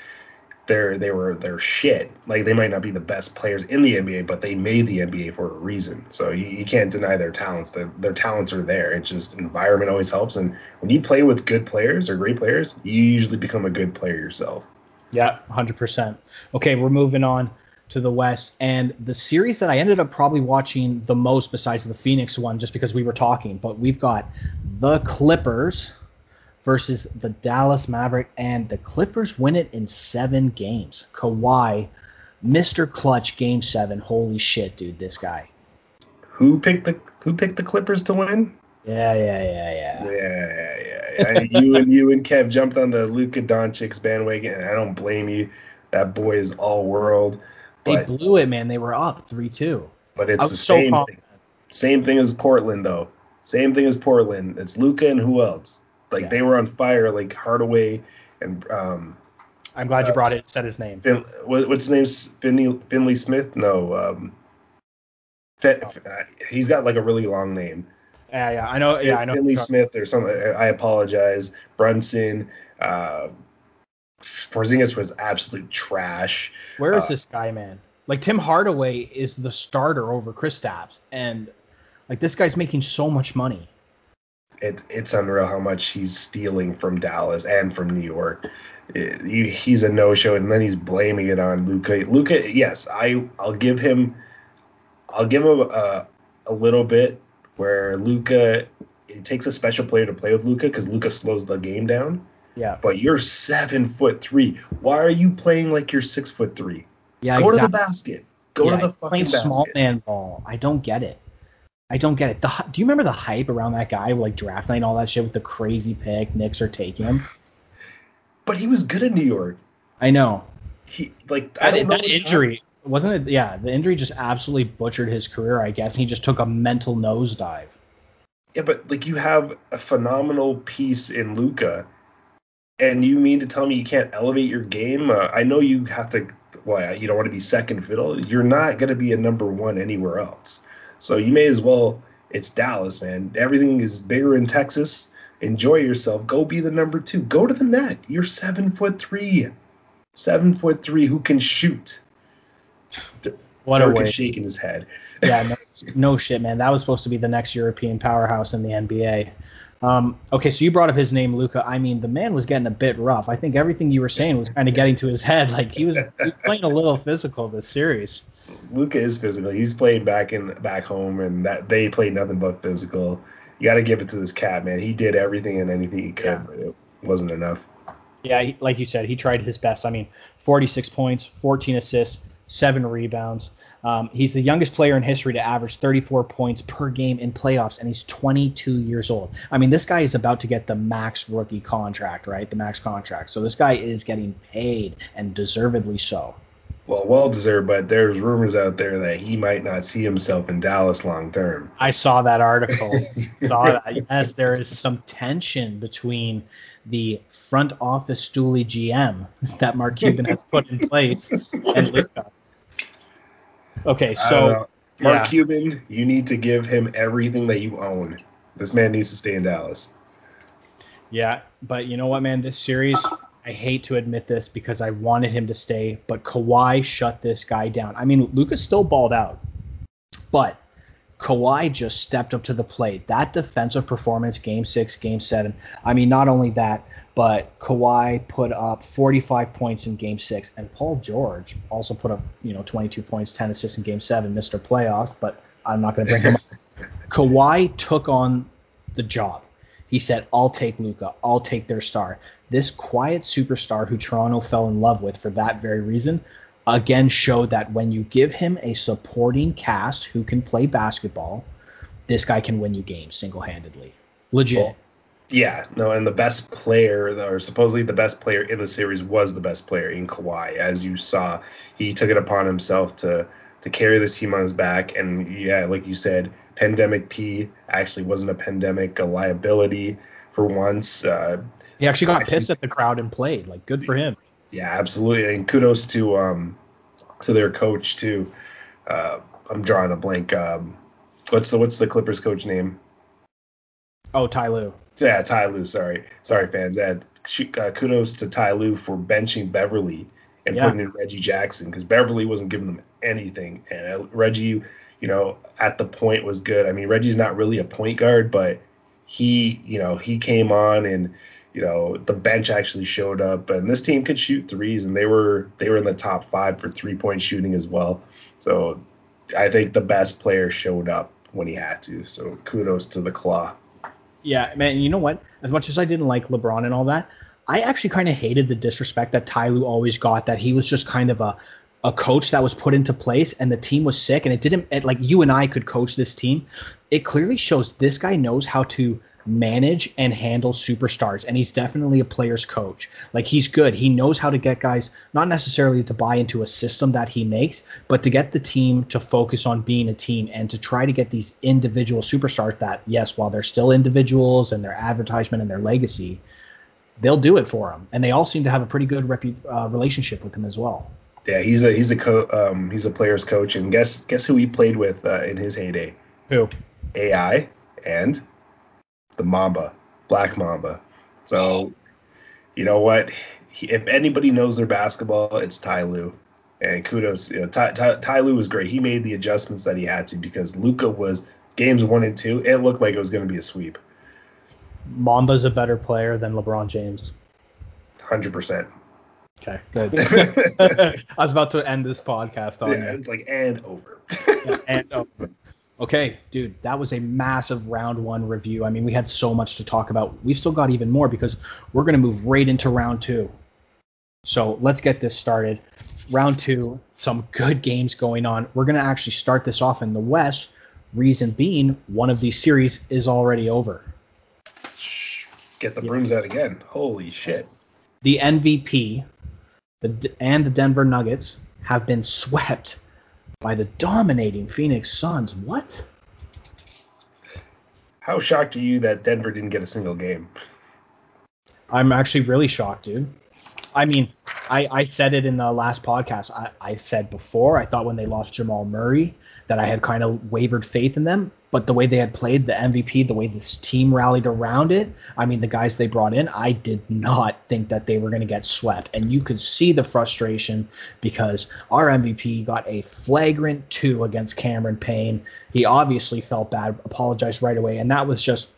they're they were they're shit. Like they might not be the best players in the NBA, but they made the NBA for a reason. So you, you can't deny their talents. Their, their talents are there. It's just environment always helps. And when you play with good players or great players, you usually become a good player yourself. Yeah, 100%. Okay, we're moving on to the West. And the series that I ended up probably watching the most, besides the Phoenix one, just because we were talking, but we've got the Clippers versus the Dallas Maverick. And the Clippers win it in seven games. Kawhi, Mr. Clutch, game seven. Holy shit, dude, this guy. Who picked the Who picked the Clippers to win? Yeah, yeah, yeah, yeah. Yeah, yeah, yeah. yeah. you and you and Kev jumped on the Luka Doncic's bandwagon, and I don't blame you. That boy is all world. They blew it, man. They were up 3 2. but it's the so same thing. Same thing as Portland, though. Same thing as Portland. It's Luka and who else? Like Yeah. they were on fire, like Hardaway and um, I'm glad you Uh, brought it, said his name. Fin, what, what's his name? Finley Finley Smith? No, um, Fe, uh, he's got like a really long name. Yeah, yeah, I know. Yeah, I know. Finley Smith or something. I apologize. Brunson. Uh, Porzingis was absolute trash. Where is Uh, this guy, man? Like Tim Hardaway is the starter over Kristaps, and like this guy's making so much money. It, it's unreal how much he's stealing from Dallas and from New York. It- he- he's a no-show, and then he's blaming it on Luka. Luka, yes, I I'll give him, I'll give him a, a little bit where Luka. It takes a special player to play with Luka because Luka slows the game down. Yeah, But you're seven foot three. Why are you playing like you're six foot three? yeah. Go to the basket. Go Yeah, to the fucking basket. small man ball. I don't get it. I don't get it. The, do you remember the hype around that guy, like draft night and all that shit with the crazy pick? Knicks are taking him. But he was good in New York. I know He like I that, don't know that what's injury wasn't it. Yeah, the injury just absolutely butchered his career. I guess he just took a mental nosedive. Yeah, but like you have a phenomenal piece in Luka, and you mean to tell me you can't elevate your game? Uh, I know you have to. Well, you don't want to be second fiddle. You're not going to be a number one anywhere else. So you may as well. It's Dallas, man. Everything is bigger in Texas. Enjoy yourself. Go be the number two. Go to the net. You're seven foot three. Seven foot three. Who can shoot? What Dirk a is shaking his head. yeah, no, no shit, man. That was supposed to be the next European powerhouse in the NBA. Um, okay, so you brought up his name, Luka. I mean, the man was getting a bit rough. I think everything you were saying was kind of getting to his head. Like he was, he was playing a little physical this series. Luka is physical. He's played back in back home, and that they played nothing but physical. You got to give it to this cat, man. He did everything and anything he could, Yeah. it wasn't enough. Yeah, he, like you said, he tried his best. I mean, 46 points, 14 assists, seven rebounds. Um, he's the youngest player in history to average 34 points per game in playoffs, and he's 22 years old. I mean, this guy is about to get the max rookie contract, right? The max contract. So this guy is getting paid, and deservedly so. Well, well deserved, but there's rumors out there that he might not see himself in Dallas long term. I saw that article. saw that. Yes, there is some tension between the front office stoolie GM that Mark Cuban has put in place and Luka. Okay, so. Uh, Mark yeah. Cuban, you need to give him everything that you own. This man needs to stay in Dallas. yeah, but you know what, man? This series, I hate to admit this because I wanted him to stay, but Kawhi shut this guy down. I mean, Luka's still balled out, but Kawhi just stepped up to the plate. That defensive performance, game six, game seven. I mean, not only that, but Kawhi put up 45 points in game six, and Paul George also put up, you know, 22 points, 10 assists in game seven, Mr. Playoffs, but I'm not going to bring him up. Kawhi took on the job. He said, I'll take Luka. I'll take their star. This quiet superstar who Toronto fell in love with for that very reason again showed that when you give him a supporting cast who can play basketball, this guy can win you games single handedly. Legit. Yeah, no, and the best player, or supposedly the best player in the series, was the best player in Kawhi. As you saw, he took it upon himself to to carry this team on his back. And yeah, like you said, pandemic P actually wasn't a pandemic, a liability for once. Uh, he actually got I pissed at the crowd and played. Like, good for him. yeah, absolutely, and kudos to um to their coach too. Uh, I'm drawing a blank. Um, what's the what's the Clippers coach name? Oh, Ty Lue. Yeah, Ty Lue. Sorry, sorry, fans. Uh, kudos to Ty Lue for benching Beverley and yeah. putting in Reggie Jackson because Beverley wasn't giving them anything, and uh, Reggie, you know, at the point was good. I mean, Reggie's not really a point guard, but he, you know, he came on and you know the bench actually showed up and this team could shoot threes and they were they were in the top five for three point shooting as well. So i think the best player showed up when he had to so kudos to the claw. Yeah man you know what? As much as i didn't like lebron and all that i actually kind of hated the disrespect that Ty Lue always got that he was just kind of a a coach that was put into place and the team was sick and it didn't it, like you and I could coach this team it clearly shows this guy knows how to manage and handle superstars and he's definitely a player's coach. Like he's good. He knows how to get guys not necessarily to buy into a system that he makes but to get the team to focus on being a team and to try to get these individual superstars that yes while they're still individuals and their advertisement and their legacy they'll do it for him and they all seem to have a pretty good repu- uh, relationship with him as well. Yeah he's a he's a co- um, he's a player's coach and guess guess who he played with uh, in his heyday? Who ai and the Mamba, Black Mamba. So, you know what? If anybody knows their basketball, it's Ty Lue. And kudos, you know, Ty, Ty, Ty Lue was great. He made the adjustments that he had to because Luka was games one and two. It looked like it was going to be a sweep. Mamba's a better player than LeBron James. Hundred percent. Okay, good. I was about to end this podcast on yeah, it's like and over. yeah, and over. Okay, dude, that was a massive round one review. I mean, we had so much to talk about. We've still got even more because we're going to move right into round two. So let's get this started. Round two, some good games going on. We're going to actually start this off in the West. Reason being, one of these series is already over. Get the brooms out again. Holy shit. The MVP the, and the Denver Nuggets have been swept by the dominating Phoenix Suns. What? How shocked are you that Denver didn't get a single game? I'm actually really shocked, dude. I mean, I, I said it in the last podcast. I, I said before, I thought when they lost Jamal Murray that I had kind of wavered faith in them. But the way they had played the MVP, the way this team rallied around it, I mean, the guys they brought in, I did not think that they were going to get swept. And you could see the frustration because our MVP got a flagrant two against Cameron Payne. He obviously felt bad, apologized right away. And that was just,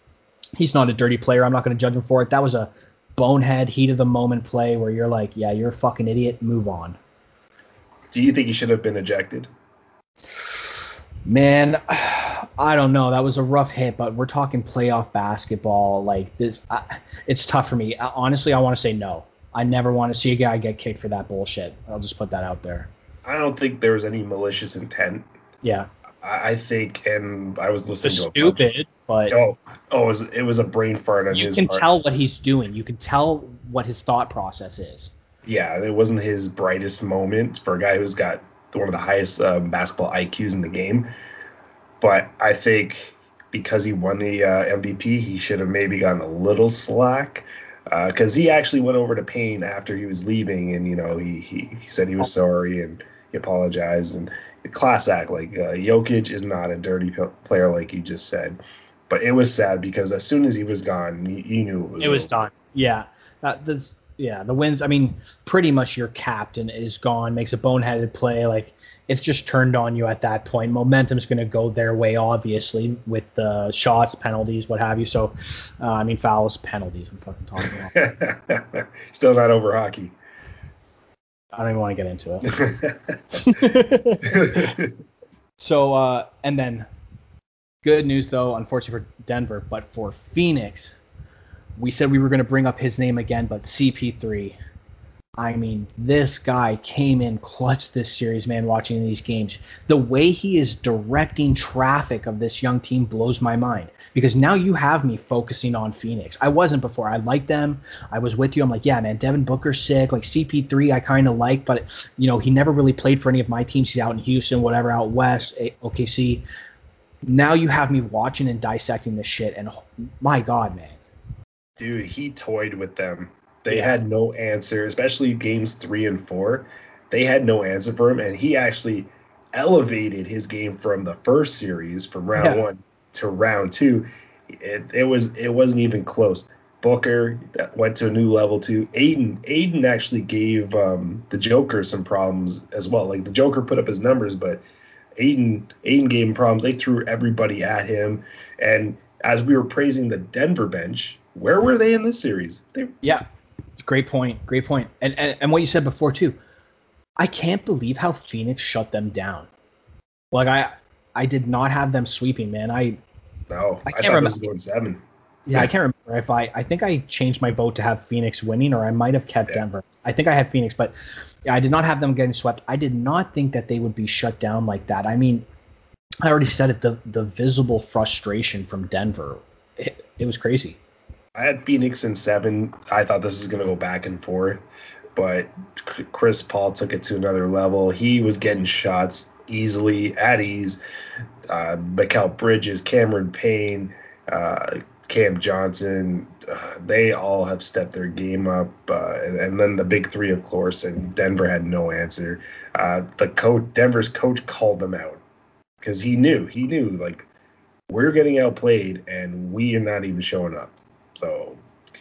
he's not a dirty player. I'm not going to judge him for it. That was a bonehead, heat of the moment play where you're like, yeah, you're a fucking idiot. Move on. Do you think he should have been ejected? Man, I don't know. That was a rough hit, but we're talking playoff basketball. Like this, I, it's tough for me. honestly, I want to say no. I never want to see a guy get kicked for that bullshit. I'll just put that out there. I don't think there was any malicious intent. Yeah. I, think, and I was listening to a stupid, but oh, oh, it was, it was a brain fart on you his. You can part. tell what he's doing. You can tell what his thought process is. Yeah, it wasn't his brightest moment for a guy who's got one of the highest uh, basketball IQs in the game. But I think because he won the uh, MVP, he should have maybe gotten a little slack. Because uh, he actually went over to Payne after he was leaving, and you know he, he, he said he was sorry and he apologized and class act. Like uh, Jokic is not a dirty p- player, like you just said. But it was sad because as soon as he was gone, you, you knew it was. It was over. done. Yeah, that, that's yeah, the wins. I mean, pretty much your captain is gone, makes a boneheaded play. Like it's just turned on you at that point. Momentum's going to go their way, obviously, with the shots, penalties, what have you. So, uh, I mean, fouls, penalties. I'm fucking talking about. Still not over hockey. I don't even want to get into it. so, uh, and then, good news though, unfortunately for Denver, but for Phoenix, we said we were going to bring up his name again, but CP3. I mean, this guy came in clutch this series, man, watching these games. The way he is directing traffic of this young team blows my mind because now you have me focusing on Phoenix. I wasn't before. I liked them. I was with you. I'm like, yeah, man, Devin Booker's sick. Like CP3, I kind of like, but, you know, he never really played for any of my teams. He's out in Houston, whatever, out west, OKC. Now you have me watching and dissecting this shit, and oh, my God, man dude, he toyed with them. They yeah. had no answer, especially games three and four. They had no answer for him, and he actually elevated his game from the first series, from round yeah. one to round two. it, it was it wasn't even close. Booker went to a new level too. Aiden Ayton actually gave um, the Joker some problems as well. Like the Joker put up his numbers, but Aiden Ayton gave him problems. They threw everybody at him, and as we were praising the Denver bench, where were they in this series? They, yeah, great point. Great point. And, and and what you said before too. I can't believe how Phoenix shut them down. Like I I did not have them sweeping, man. I no, I, can't I thought remember. this was going seven. Yeah, I can't remember if I. I think I changed my vote to have Phoenix winning, or I might have kept yeah. Denver. I think I had Phoenix, but yeah, I did not have them getting swept. I did not think that they would be shut down like that. I mean, I already said it. The the visible frustration from Denver, it, it was crazy. I had Phoenix in seven. I thought this was going to go back and forth, but Chris Paul took it to another level. He was getting shots easily at ease. Uh, Mikal Bridges, Cameron Payne. Uh, Cam Johnson, uh, they all have stepped their game up. Uh, and, and, then the big three, of course, and Denver had no answer. Uh, the coach, Denver's coach, called them out because he knew, he knew, like we're getting outplayed and we are not even showing up. So,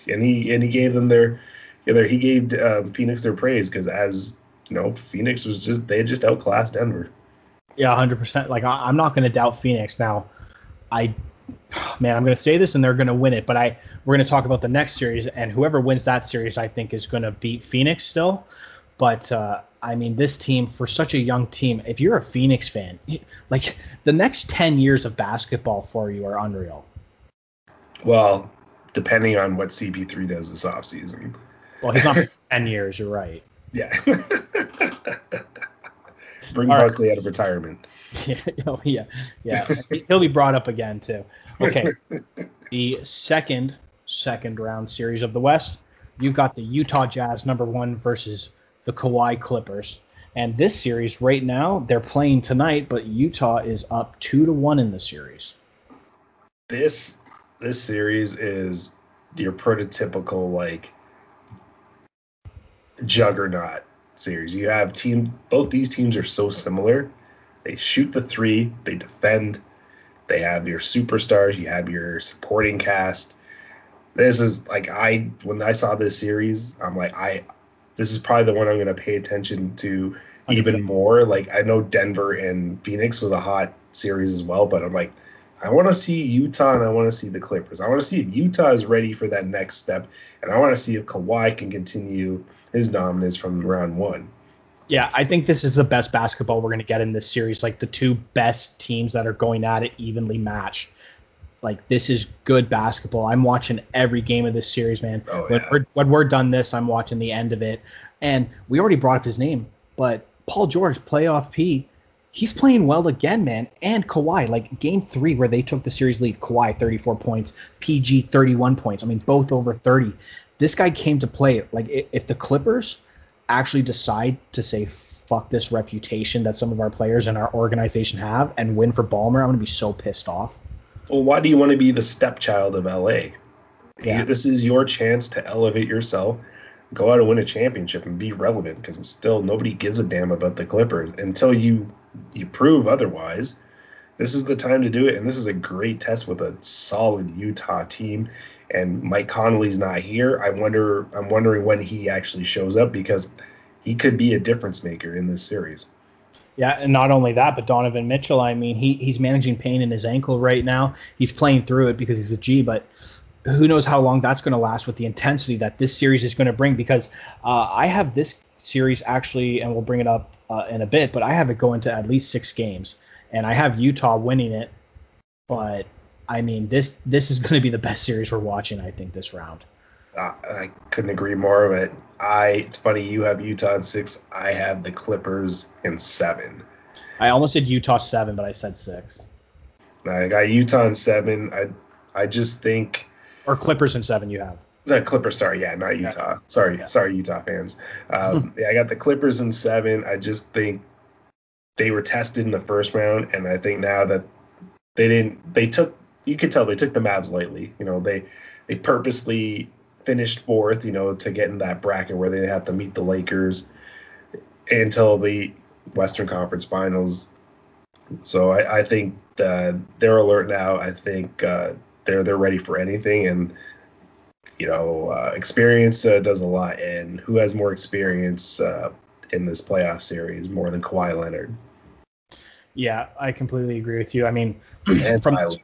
and he and he gave them their, either he gave uh, Phoenix their praise because as you know, Phoenix was just they just outclassed Denver. Yeah, hundred percent. Like I, I'm not going to doubt Phoenix now. I man, I'm going to say this and they're going to win it, but I we're going to talk about the next series and whoever wins that series, I think is going to beat Phoenix still. But uh, I mean, this team for such a young team, if you're a Phoenix fan, like the next ten years of basketball for you are unreal. Well, depending on what CP3 does this offseason. Well, he's not for ten years. You're right. Yeah. Bring All Barkley right. out of retirement. Yeah, oh, yeah, yeah. He'll be brought up again too. Okay, the second second round series of the West, you've got the Utah Jazz number one versus the Kawhi Clippers. And this series right now, they're playing tonight, but Utah is up two to one in the series. This this series is your prototypical like juggernaut series. You have team both these teams are so similar they shoot the three, they defend, they have your superstars, you have your supporting cast. This is like I when I saw this series, I'm like I this is probably the one I'm going to pay attention to even more. Like I know Denver and Phoenix was a hot series as well, but I'm like I want to see Utah and I want to see the Clippers. I want to see if Utah is ready for that next step, and I want to see if Kawhi can continue his dominance from round one. Yeah, I think this is the best basketball we're going to get in this series. Like the two best teams that are going at it evenly matched. Like this is good basketball. I'm watching every game of this series, man. Oh, when, we're, when we're done this, I'm watching the end of it. And we already brought up his name, but Paul George, playoff P, he's playing well again, man. And Kawhi, like game three where they took the series lead, Kawhi 34 points, PG 31 points. I mean, both over 30. This guy came to play. Like if the Clippers – actually decide to say fuck this reputation that some of our players in our organization have and win for Ballmer, I'm gonna be so pissed off. Well, why do you want to be the stepchild of LA? Yeah. this is your chance to elevate yourself, go out and win a championship and be relevant because still nobody gives a damn about the Clippers until you you prove otherwise. This is the time to do it, and this is a great test with a solid Utah team and Mike Conley's not here. I wonder. I'm wondering when he actually shows up because he could be a difference maker in this series. Yeah, and not only that, but Donovan Mitchell. I mean, he he's managing pain in his ankle right now. He's playing through it because he's a G, but who knows how long that's going to last with the intensity that this series is going to bring? Because uh, I have this series actually, and we'll bring it up uh, in a bit, but I have it going to at least six games, and I have Utah winning it, but I mean, this this is going to be the best series we're watching. I think this round. Uh, I couldn't agree more. But I, it's funny you have Utah in six. I have the Clippers in seven. I almost said Utah seven, but I said six. I got Utah in seven. I I just think. Or Clippers in seven. You have. The Clippers, sorry, yeah, not Utah. Sorry, yeah. sorry, Utah fans. Um, yeah, I got the Clippers in seven. I just think they were tested in the first round, and I think now that they didn't, they took you could tell they took the Mavs lightly. You know, they they purposely finished fourth, you know, to get in that bracket where they have to meet the Lakers until the Western Conference Finals. So I, I think that they're alert now. I think uh, they're they're ready for anything, and you know, uh, experience uh, does a lot. And who has more experience uh, in this playoff series more than Kawhi Leonard? Yeah, I completely agree with you. I mean, And from Tyler.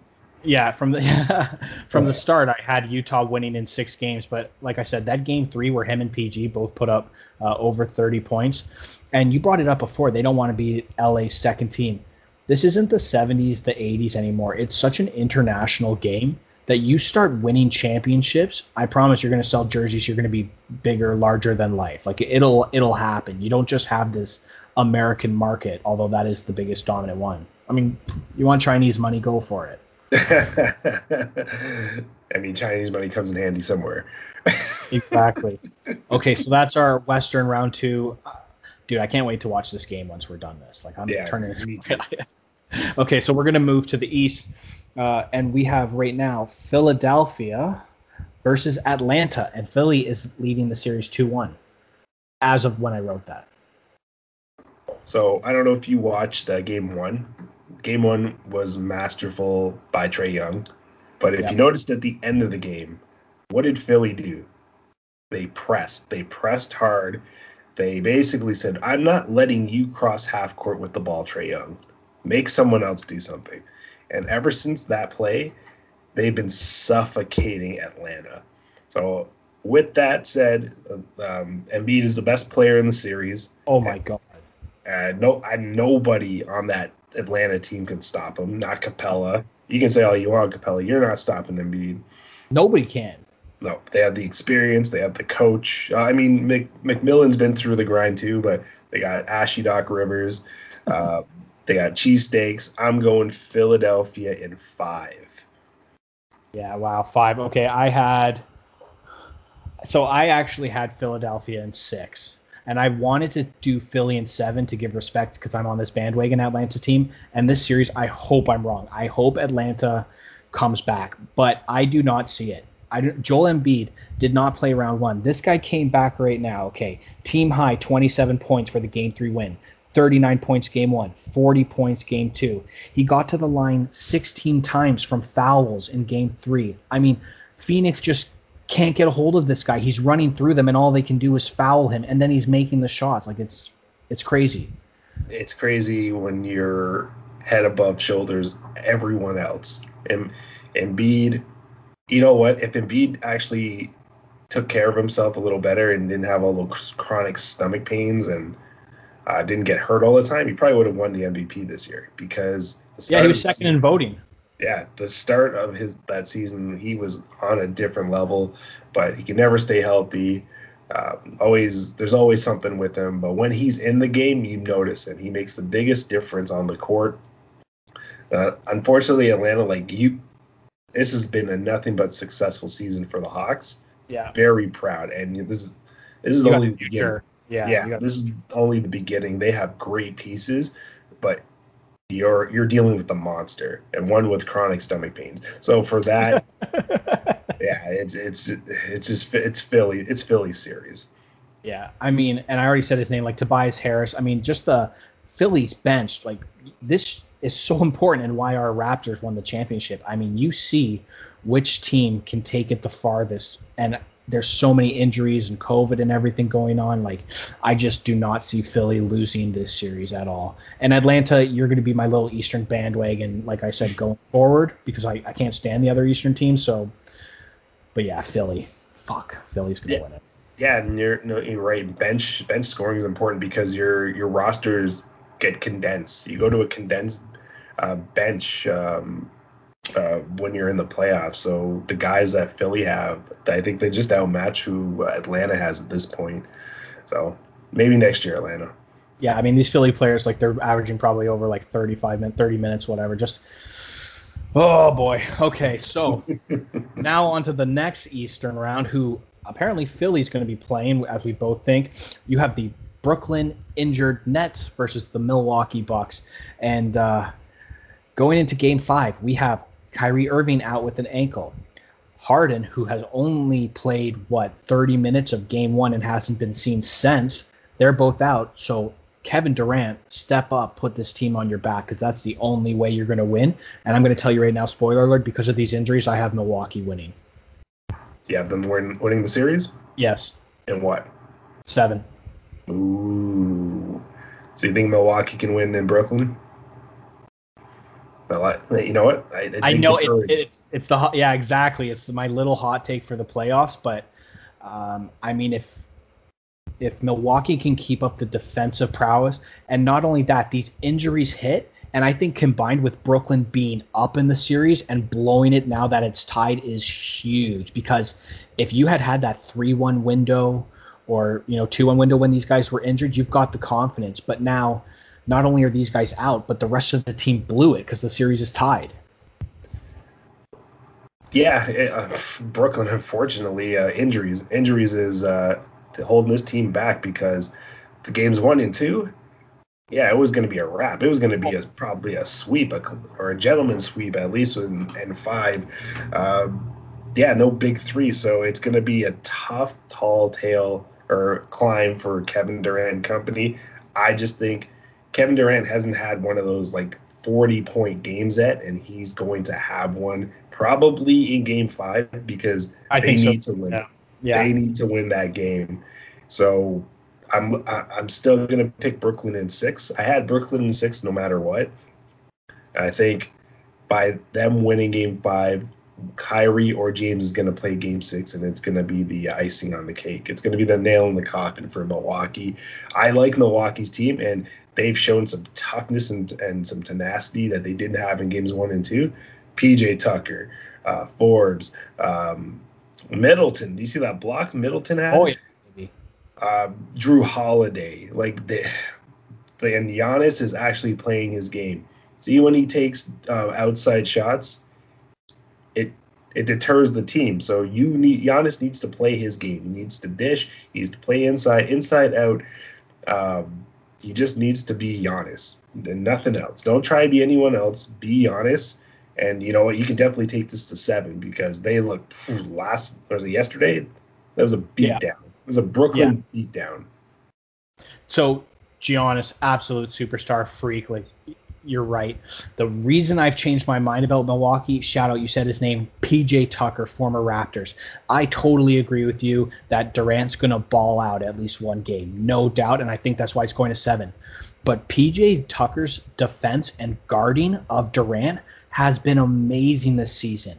yeah, from the from the start, I had Utah winning in six games, but like I said, that game three where him and PG both put up uh, over 30 points, and you brought it up before. They don't want to be LA's second team. This isn't the 70s, the 80s anymore. It's such an international game that you start winning championships. I promise you're going to sell jerseys. You're going to be bigger, larger than life. Like it'll it'll happen. You don't just have this American market, although that is the biggest dominant one. I mean, you want Chinese money, go for it. I mean, Chinese money comes in handy somewhere. Exactly. okay, so that's our Western round two. Dude, I can't wait to watch this game once we're done this. Like I'm Yeah, turning. me too. okay, so we're gonna move to the East, uh, and we have right now Philadelphia versus Atlanta, and Philly is leading the series two one, as of when I wrote that. So I don't know if you watched uh, game one. Game one was masterful by Trae Young, but if you noticed at the end of the game, what did Philly do? They pressed. They pressed hard. They basically said, "I'm not letting you cross half court with the ball, Trae Young. Make someone else do something." And ever since that play, they've been suffocating Atlanta. So with that said, um, Embiid is the best player in the series. Oh my god. Uh, no, I, nobody on that Atlanta team can stop him. Not Capela. You can say all you want, Capela. You're not stopping Embiid. Nobody can. No, they have the experience. They have the coach. Uh, I mean, Mc, McMillan's been through the grind too, but they got Ashy Doc Rivers. Uh, they got cheesesteaks. I'm going Philadelphia in five. Yeah, wow, five. Okay, I had. So I actually had Philadelphia in six, and I wanted to do Philly in seven to give respect because I'm on this bandwagon Atlanta team. And this series, I hope I'm wrong. I hope Atlanta comes back, but I do not see it. I Joel Embiid did not play round one. This guy came back right now. Okay, team high, 27 points for the game three win. 39 points game one, 40 points game two. He got to the line 16 times from fouls in game three. I mean, Phoenix just can't get a hold of this guy. He's running through them, and all they can do is foul him, and then he's making the shots. Like it's it's crazy. It's crazy when you're head above shoulders everyone else. And Embiid, you know what? If Embiid actually took care of himself a little better and didn't have all those chronic stomach pains and uh, didn't get hurt all the time, he probably would have won the MVP this year because the Yeah, he was second in voting. yeah, the start of his that season, he was on a different level, but he can never stay healthy. Um, always, there's always something with him. But when he's in the game, you notice it. He makes the biggest difference on the court. Uh, unfortunately, Atlanta, like you, this has been a nothing but successful season for the Hawks. Yeah, Very proud, and this is this is You only the beginning future. Yeah, yeah, got- this is only the beginning. They have great pieces, but you're you're dealing with the monster and one with chronic stomach pains. So for that, yeah, it's it's it's just it's Philly it's Philly series. Yeah, I mean, and I already said his name, like Tobias Harris. I mean, just the Phillies bench, like this is so important and why our Raptors won the championship. I mean, you see which team can take it the farthest, and there's so many injuries and COVID and everything going on. Like, I just do not see Philly losing this series at all. And Atlanta, you're going to be my little Eastern bandwagon, like I said, going forward because I, I can't stand the other Eastern teams. So, but yeah, Philly, fuck, Philly's going to Yeah. win it. Yeah, and you're no, you're right. Bench bench scoring is important because your your rosters get condensed. You go to a condensed uh, bench um, uh, when you're in the playoffs. So the guys that Philly have, I think they just outmatch who Atlanta has at this point. So maybe next year, Atlanta. Yeah, I mean these Philly players like they're averaging probably over like 35 minutes, 30 minutes, whatever. Just oh boy. Okay, so now on to the next Eastern round. Who apparently Philly's going to be playing, as we both think. You have the Brooklyn injured Nets versus the Milwaukee Bucks, and uh, going into Game Five, we have Kyrie Irving out with an ankle. Harden, who has only played what 30 minutes of Game One and hasn't been seen since, they're both out. So Kevin Durant, step up, put this team on your back because that's the only way you're going to win. And I'm going to tell you right now, spoiler alert, because of these injuries, I have Milwaukee winning. Yeah, them win, winning the series. Yes. And what? Seven. Ooh. So you think Milwaukee can win in Brooklyn? Well, I, you know what? I, I, I know it, it, it's the yeah exactly. It's my little hot take for the playoffs, but um, I mean if if Milwaukee can keep up the defensive prowess, and not only that, these injuries hit, and I think combined with Brooklyn being up in the series and blowing it now that it's tied is huge. Because if you had had that three-one window or you know two-one window when these guys were injured, you've got the confidence. But now not only are these guys out, but the rest of the team blew it because the series is tied. Yeah, it, uh, Brooklyn. Unfortunately, uh, injuries injuries is uh, holding this team back because the games one and two. Yeah, it was going to be a wrap. It was going to be a, probably a sweep a, or a gentleman's sweep at least in, in five. Um, yeah, no big three, so it's going to be a tough, tall tale or climb for Kevin Durant and company. I just think Kevin Durant hasn't had one of those like 40 point games yet, and he's going to have one probably in game five because I they need so. to win. Yeah. yeah. They need to win that game. So I'm I'm still gonna pick Brooklyn in six. I had Brooklyn in six no matter what. I think by them winning game five, Kyrie or James is going to play game six, and it's going to be the icing on the cake. It's going to be the nail in the coffin for Milwaukee. I like Milwaukee's team, and they've shown some toughness and, and some tenacity that they didn't have in games one and two. PJ Tucker, uh, Forbes, um, Middleton. Do you see that block Middleton had? Oh, yeah. Uh, Jrue Holiday. Like, the, the, and Giannis is actually playing his game. See, when he takes uh, outside shots, it it deters the team. So you need Giannis needs to play his game. He needs to dish. He needs to play inside, inside out. Um, he just needs to be Giannis and nothing else. Don't try to be anyone else. Be Giannis. And you know what? You can definitely take this to seven because they look last was it yesterday? That was a beatdown. Yeah. It was a Brooklyn yeah. beatdown. So Giannis, absolute superstar freak. Like you're right. The reason I've changed my mind about Milwaukee, shout out, you said his name, PJ Tucker, former Raptors. I totally agree with you that Durant's going to ball out at least one game, no doubt. And I think that's why it's going to seven. But PJ Tucker's defense and guarding of Durant has been amazing this season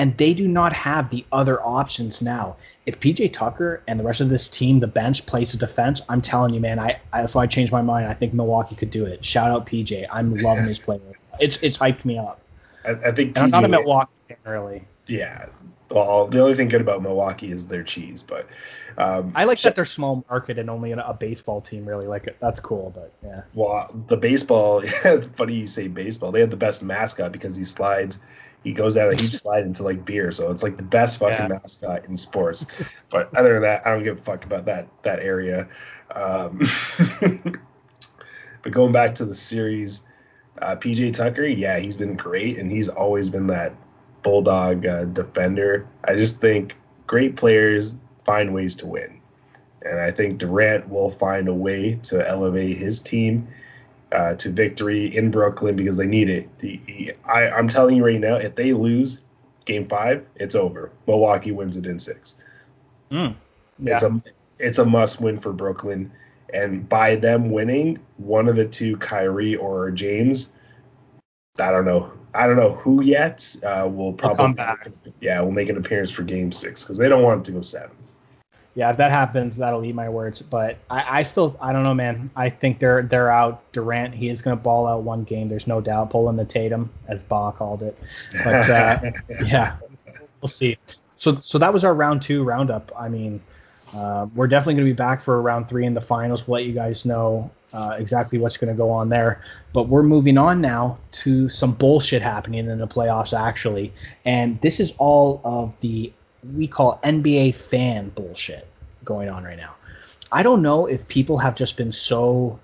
and they do not have the other options now. If PJ Tucker and the rest of this team, the bench, plays the defense, I'm telling you, man, I, I that's why I changed my mind. I think Milwaukee could do it. Shout out PJ. I'm loving his play. It's it's hyped me up. I, I think PJ, I'm not a Milwaukee fan really. Yeah. Well, the only thing good about Milwaukee is their cheese, but um, I like that they're small market and only a, a baseball team. Really, like it. That's cool, but yeah. Well, the baseball. it's funny you say baseball. They have the best mascot because he slides he goes down a huge slide into like beer. So it's like the best fucking yeah. mascot in sports. but other than that, I don't give a fuck about that that area. Um, but going back to the series, uh, PJ Tucker, yeah, he's been great, and he's always been that bulldog uh, defender. I just think great players find ways to win, and I think Durant will find a way to elevate his team uh, to victory in Brooklyn because they need it. The, I, I'm telling you right now, if they lose Game Five, it's over. Milwaukee wins it in six. Mm, yeah. It's a it's a must win for Brooklyn, and by them winning, one of the two, Kyrie or James, I don't know. I don't know who yet. Uh, will probably yeah, will make an appearance for Game Six because they don't want it to go seven yeah, if that happens, that'll eat my words. But I, I still, I don't know, man. I think they're they're out. Durant, he is going to ball out one game. There's no doubt. Pulling the Tatum, as Ba called it. But uh, yeah, we'll see. So so that was our round two roundup. I mean, uh, we're definitely going to be back for round three in the finals. We'll let you guys know uh, exactly what's going to go on there. But we're moving on now to some bullshit happening in the playoffs, actually. And this is all of the we call NBA fan bullshit going on right now. I don't know if people have just been so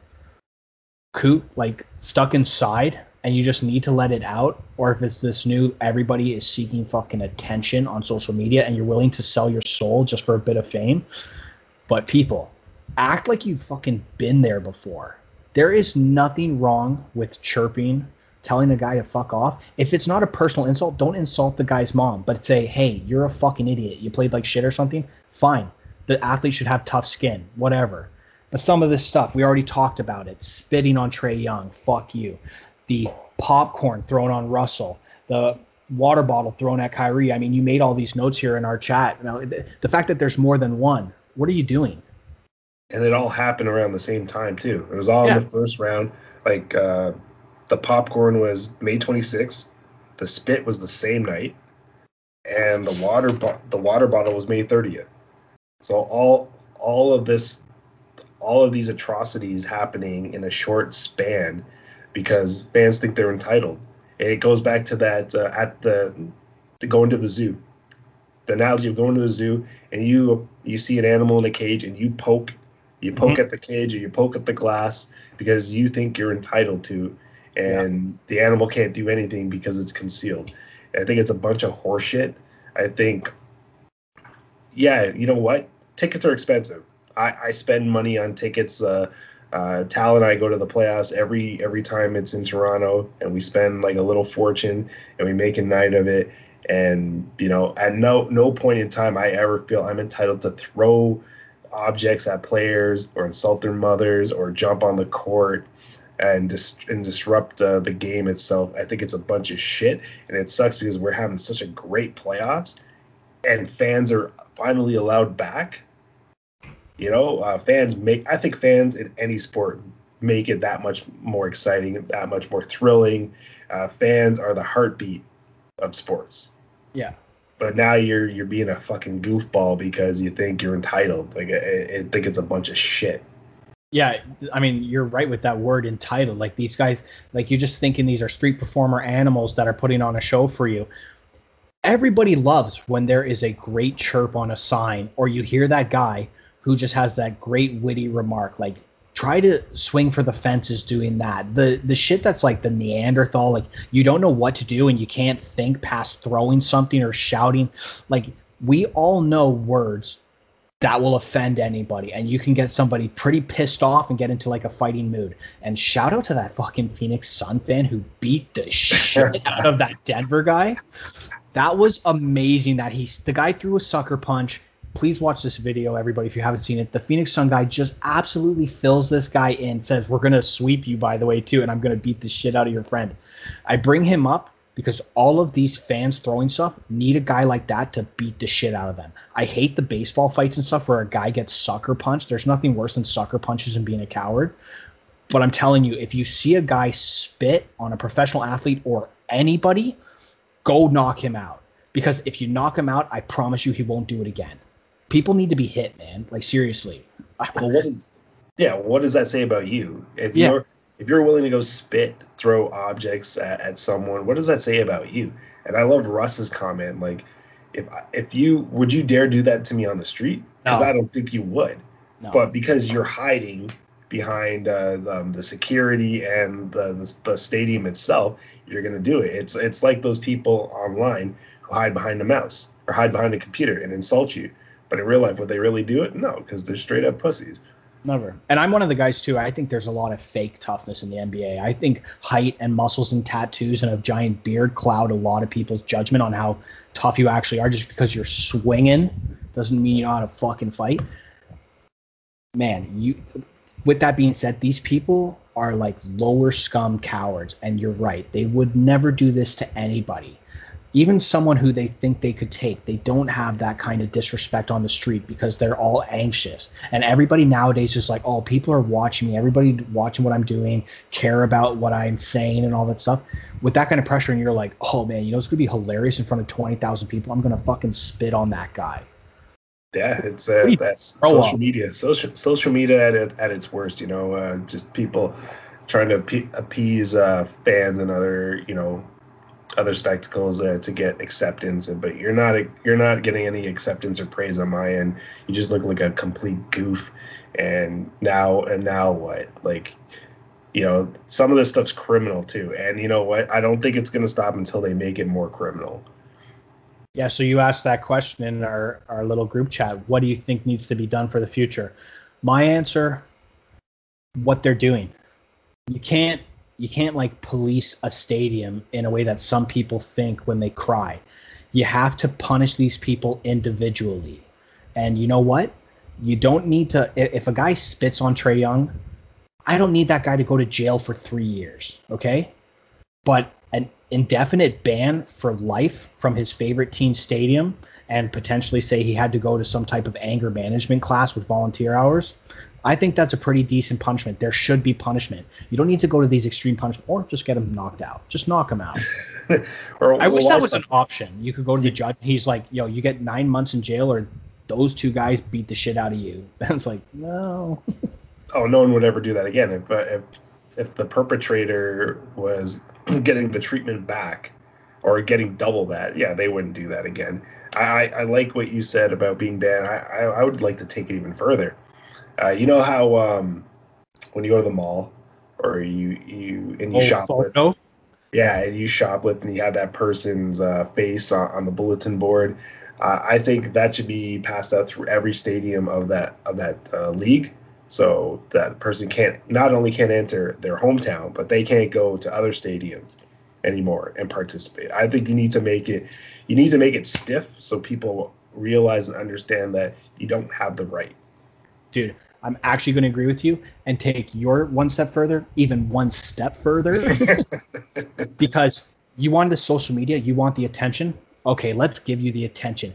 coot like stuck inside and you just need to let it out or if it's this new everybody is seeking fucking attention on social media and you're willing to sell your soul just for a bit of fame but people act like you've fucking been there before There is nothing wrong with chirping, telling a guy to fuck off. If it's not a personal insult, don't insult the guy's mom, but say, hey, you're a fucking idiot. You played like shit or something. Fine. The athlete should have tough skin, whatever. But some of this stuff, we already talked about it. Spitting on Trae Young, fuck you. The popcorn thrown on Russell, the water bottle thrown at Kyrie. I mean, you made all these notes here in our chat. Now, the fact that there's more than one, what are you doing? And it all happened around the same time too. It was all yeah. in the first round. Like uh, the popcorn was May 26th. The spit was the same night, and the water bo- the water bottle was May 30th. So all all of this, all of these atrocities happening in a short span, because fans think they're entitled. It goes back to that uh, at the, the going to the zoo. The analogy of going to the zoo and you you see an animal in a cage and you poke you poke mm-hmm. at the cage or you poke at the glass because you think you're entitled to, and yeah. the animal can't do anything because it's concealed. I think it's a bunch of horseshit. I think, yeah, you know what? Tickets are expensive. I, I spend money on tickets. Uh, uh, Tal and I go to the playoffs every every time it's in Toronto, and we spend like a little fortune, and we make a night of it. And you know, at no no point in time I ever feel I'm entitled to throw objects at players or insult their mothers or jump on the court and dis- and disrupt uh, the game itself. I think it's a bunch of shit, and it sucks because we're having such a great playoffs, and fans are finally allowed back you know, uh, fans make. I think fans in any sport make it that much more exciting, that much more thrilling. Uh, fans are the heartbeat of sports. Yeah. But now you're you're being a fucking goofball because you think you're entitled. Like I, I think it's a bunch of shit. Yeah, I mean, you're right with that word entitled. Like these guys, like you're just thinking these are street performer animals that are putting on a show for you. Everybody loves when there is a great chirp on a sign, or you hear that guy who just has that great witty remark like try to swing for the fences doing that the the shit that's like the neanderthal like you don't know what to do and you can't think past throwing something or shouting like we all know words that will offend anybody and you can get somebody pretty pissed off and get into like a fighting mood and shout out to that fucking phoenix sun fan who beat the shit out of that denver guy that was amazing that he's the guy threw a sucker punch please watch this video, everybody, if you haven't seen it. The Phoenix Sun guy just absolutely fills this guy in, says, We're going to sweep you, by the way, too, and I'm going to beat the shit out of your friend. I bring him up because all of these fans throwing stuff need a guy like that to beat the shit out of them. I hate the baseball fights and stuff where a guy gets sucker punched. There's nothing worse than sucker punches and being a coward. But I'm telling you, if you see a guy spit on a professional athlete or anybody, go knock him out. Because if you knock him out, I promise you he won't do it again people need to be hit, man. Like seriously. well, what is, yeah, what does that say about you? If yeah. you're if you're willing to go spit, throw objects at, at someone, what does that say about you? And I love Russ's comment, like, if if you would you dare do that to me on the street? Because no. I don't think you would. No. But because you're hiding behind uh, um, the security and the, the, the stadium itself, you're gonna do it. It's it's like those people online who hide behind a mouse or hide behind a computer and insult you. But in real life, would they really do it? No, because they're straight up pussies. Never. And I'm one of the guys too. I think there's a lot of fake toughness in the NBA. I think height and muscles and tattoos and a giant beard cloud a lot of people's judgment on how tough you actually are. Just because you're swinging doesn't mean you know how to fucking fight. Man, you. With that being said, these people are like lower scum cowards, and you're right. They would never do this to anybody even someone who they think they could take, they don't have that kind of disrespect on the street because they're all anxious. And everybody nowadays is like, oh, people are watching me, everybody watching what I'm doing, care about what I'm saying and all that stuff. With that kind of pressure, and you're like, oh man, you know, it's gonna be hilarious in front of twenty thousand people. I'm gonna fucking spit on that guy. Yeah, it's uh, that's social up. media. Social social media at it, at its worst. You know, uh, just people trying to appease uh, fans and other you know other spectacles uh, to get acceptance, but you're not you're not getting any acceptance or praise on my end. You just look like a complete goof. And now and now what? Like, you know, some of this stuff's criminal too. And you know what? I don't think it's going to stop until they make it more criminal. Yeah. So you asked that question in our our little group chat. What do you think needs to be done for the future? My answer: what they're doing you can't you can't like police a stadium in a way that some people think when they cry. You have to punish these people individually. And you know what? You don't need to if a guy spits on Trae Young, I don't need that guy to go to jail for 3 years, okay? But an indefinite ban for life from his favorite team stadium and potentially say he had to go to some type of anger management class with volunteer hours. I think that's a pretty decent punishment. There should be punishment. You don't need to go to these extreme punishments or just get him knocked out. Just knock him out. or, I wish that was an option. You could go to the judge. He's like, yo, you get nine months in jail or those two guys beat the shit out of you. And it's like, no. oh, no one would ever do that again. If, uh, if, if the perpetrator was getting the treatment back or getting double that, yeah, they wouldn't do that again. I, I like what you said about being banned. I, I, I would like to take it even further. Uh, you know how um, when you go to the mall or you you and you oh, shoplift, yeah, and you shoplift and you have that person's uh, face on, on, the bulletin board. Uh, I think that should be passed out through every stadium of that of that uh, league, so that person can't not only can't enter their hometown, but they can't go to other stadiums anymore and participate. I think you need to make it you need to make it stiff so people realize and understand that you don't have the right. Dude, I'm actually going to agree with you and take your one step further, even one step further, because you want the social media, you want the attention. Okay, let's give you the attention.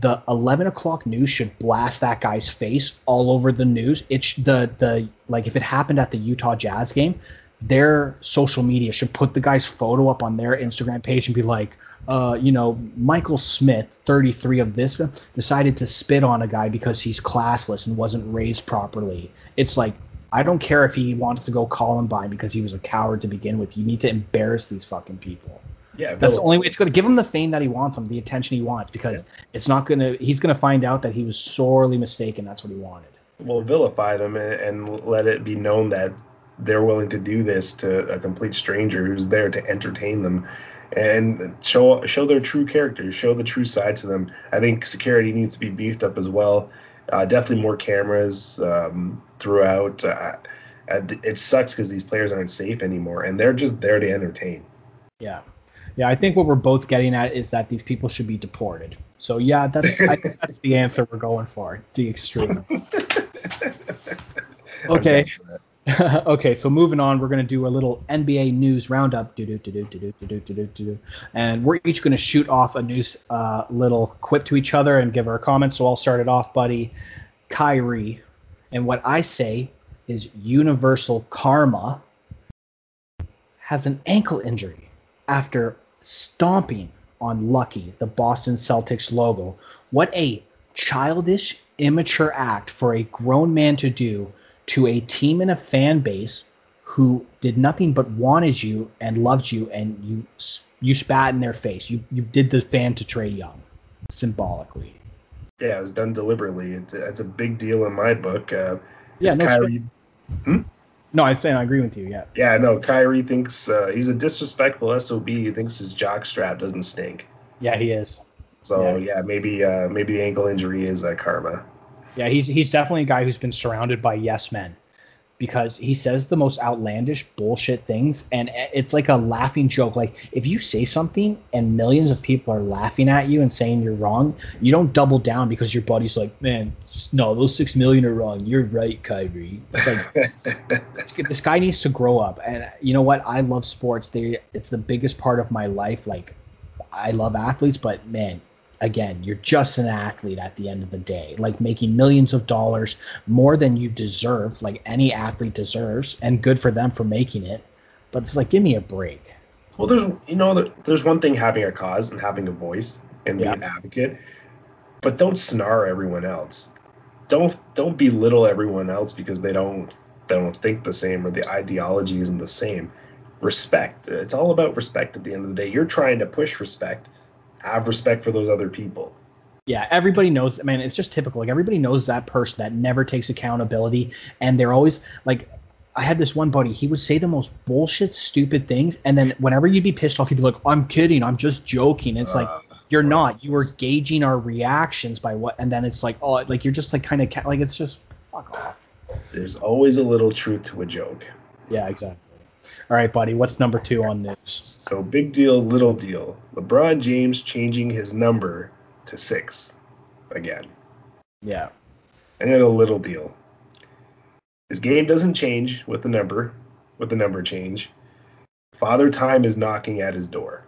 The 11 o'clock news should blast that guy's face all over the news. It's the the like if it happened at the Utah Jazz game, their social media should put the guy's photo up on their Instagram page and be like, uh, you know, Michael Smith, 33 of this, decided to spit on a guy because he's classless and wasn't raised properly. It's like, I don't care if he wants to go Columbine because he was a coward to begin with. You need to embarrass these fucking people. Yeah, that's the only way it's going to give him the fame that he wants, him the attention he wants, because yeah. it's not going to. He's going to find out that he was sorely mistaken. That's what he wanted. Well, vilify them and, and let it be known that they're willing to do this to a complete stranger who's there to entertain them and show show their true characters, show the true side to them. I think security needs to be beefed up as well. Uh, definitely more cameras um, throughout. Uh, it sucks because these players aren't safe anymore, and they're just there to entertain. Yeah, yeah. I think what we're both getting at is that these people should be deported. So yeah, that's I think that's the answer we're going for. The extreme. okay. okay, so moving on, we're going to do a little NBA news roundup. And we're each going to shoot off a news uh, little quip to each other and give our comments. So I'll start it off, buddy. Kyrie. And what I say is universal karma has an ankle injury after stomping on Lucky, the Boston Celtics logo. What a childish, immature act for a grown man to do to a team and a fan base who did nothing but wanted you and loved you, and you you spat in their face. You you did the fan to Trae Young, symbolically. Yeah, it was done deliberately. It's a, it's a big deal in my book. Uh, yeah, no, Kyrie. Hmm? No, I'm saying I agree with you. Yeah. Yeah, no. Kyrie thinks uh, he's a disrespectful sob. He thinks his jock strap doesn't stink. Yeah, he is. So yeah, yeah maybe uh, maybe the ankle injury is uh, karma. Yeah, he's he's definitely a guy who's been surrounded by yes men because he says the most outlandish bullshit things and it's like a laughing joke. Like if you say something and millions of people are laughing at you and saying you're wrong you don't double down because your buddy's like man no those 6 million are wrong. You're right Kyrie. Like this guy needs to grow up. And uh, you know what? I love sports. They it's the biggest part of my life. Like I love athletes but man again, you're just an athlete at the end of the day, like making millions of dollars more than you deserve, like any athlete deserves, and good for them for making it. But it's like, give me a break. Well, there's you know, there's one thing having a cause and having a voice and being yeah. an advocate, but don't snar everyone else. Don't don't belittle everyone else because they don't they don't think the same or the ideology isn't the same. Respect. It's all about respect at the end of the day. You're trying to push respect have respect for those other people. Yeah, everybody knows. I mean, it's just typical. Like everybody knows that person that never takes accountability, and they're always like. I had this one buddy. He would say the most bullshit, stupid things, and then whenever you'd be pissed off, he'd be like, "I'm kidding. I'm just joking." And it's uh, like you're not. You were gauging our reactions by what, and then it's like, oh, like you're just like kind of like it's just fuck off. There's always a little truth to a joke. Yeah, exactly. All right, buddy. What's number two on news? So big deal, little deal. LeBron James changing his number to six again. Yeah. And a little deal. His game doesn't change with the number, with the number change. Father Time is knocking at his door,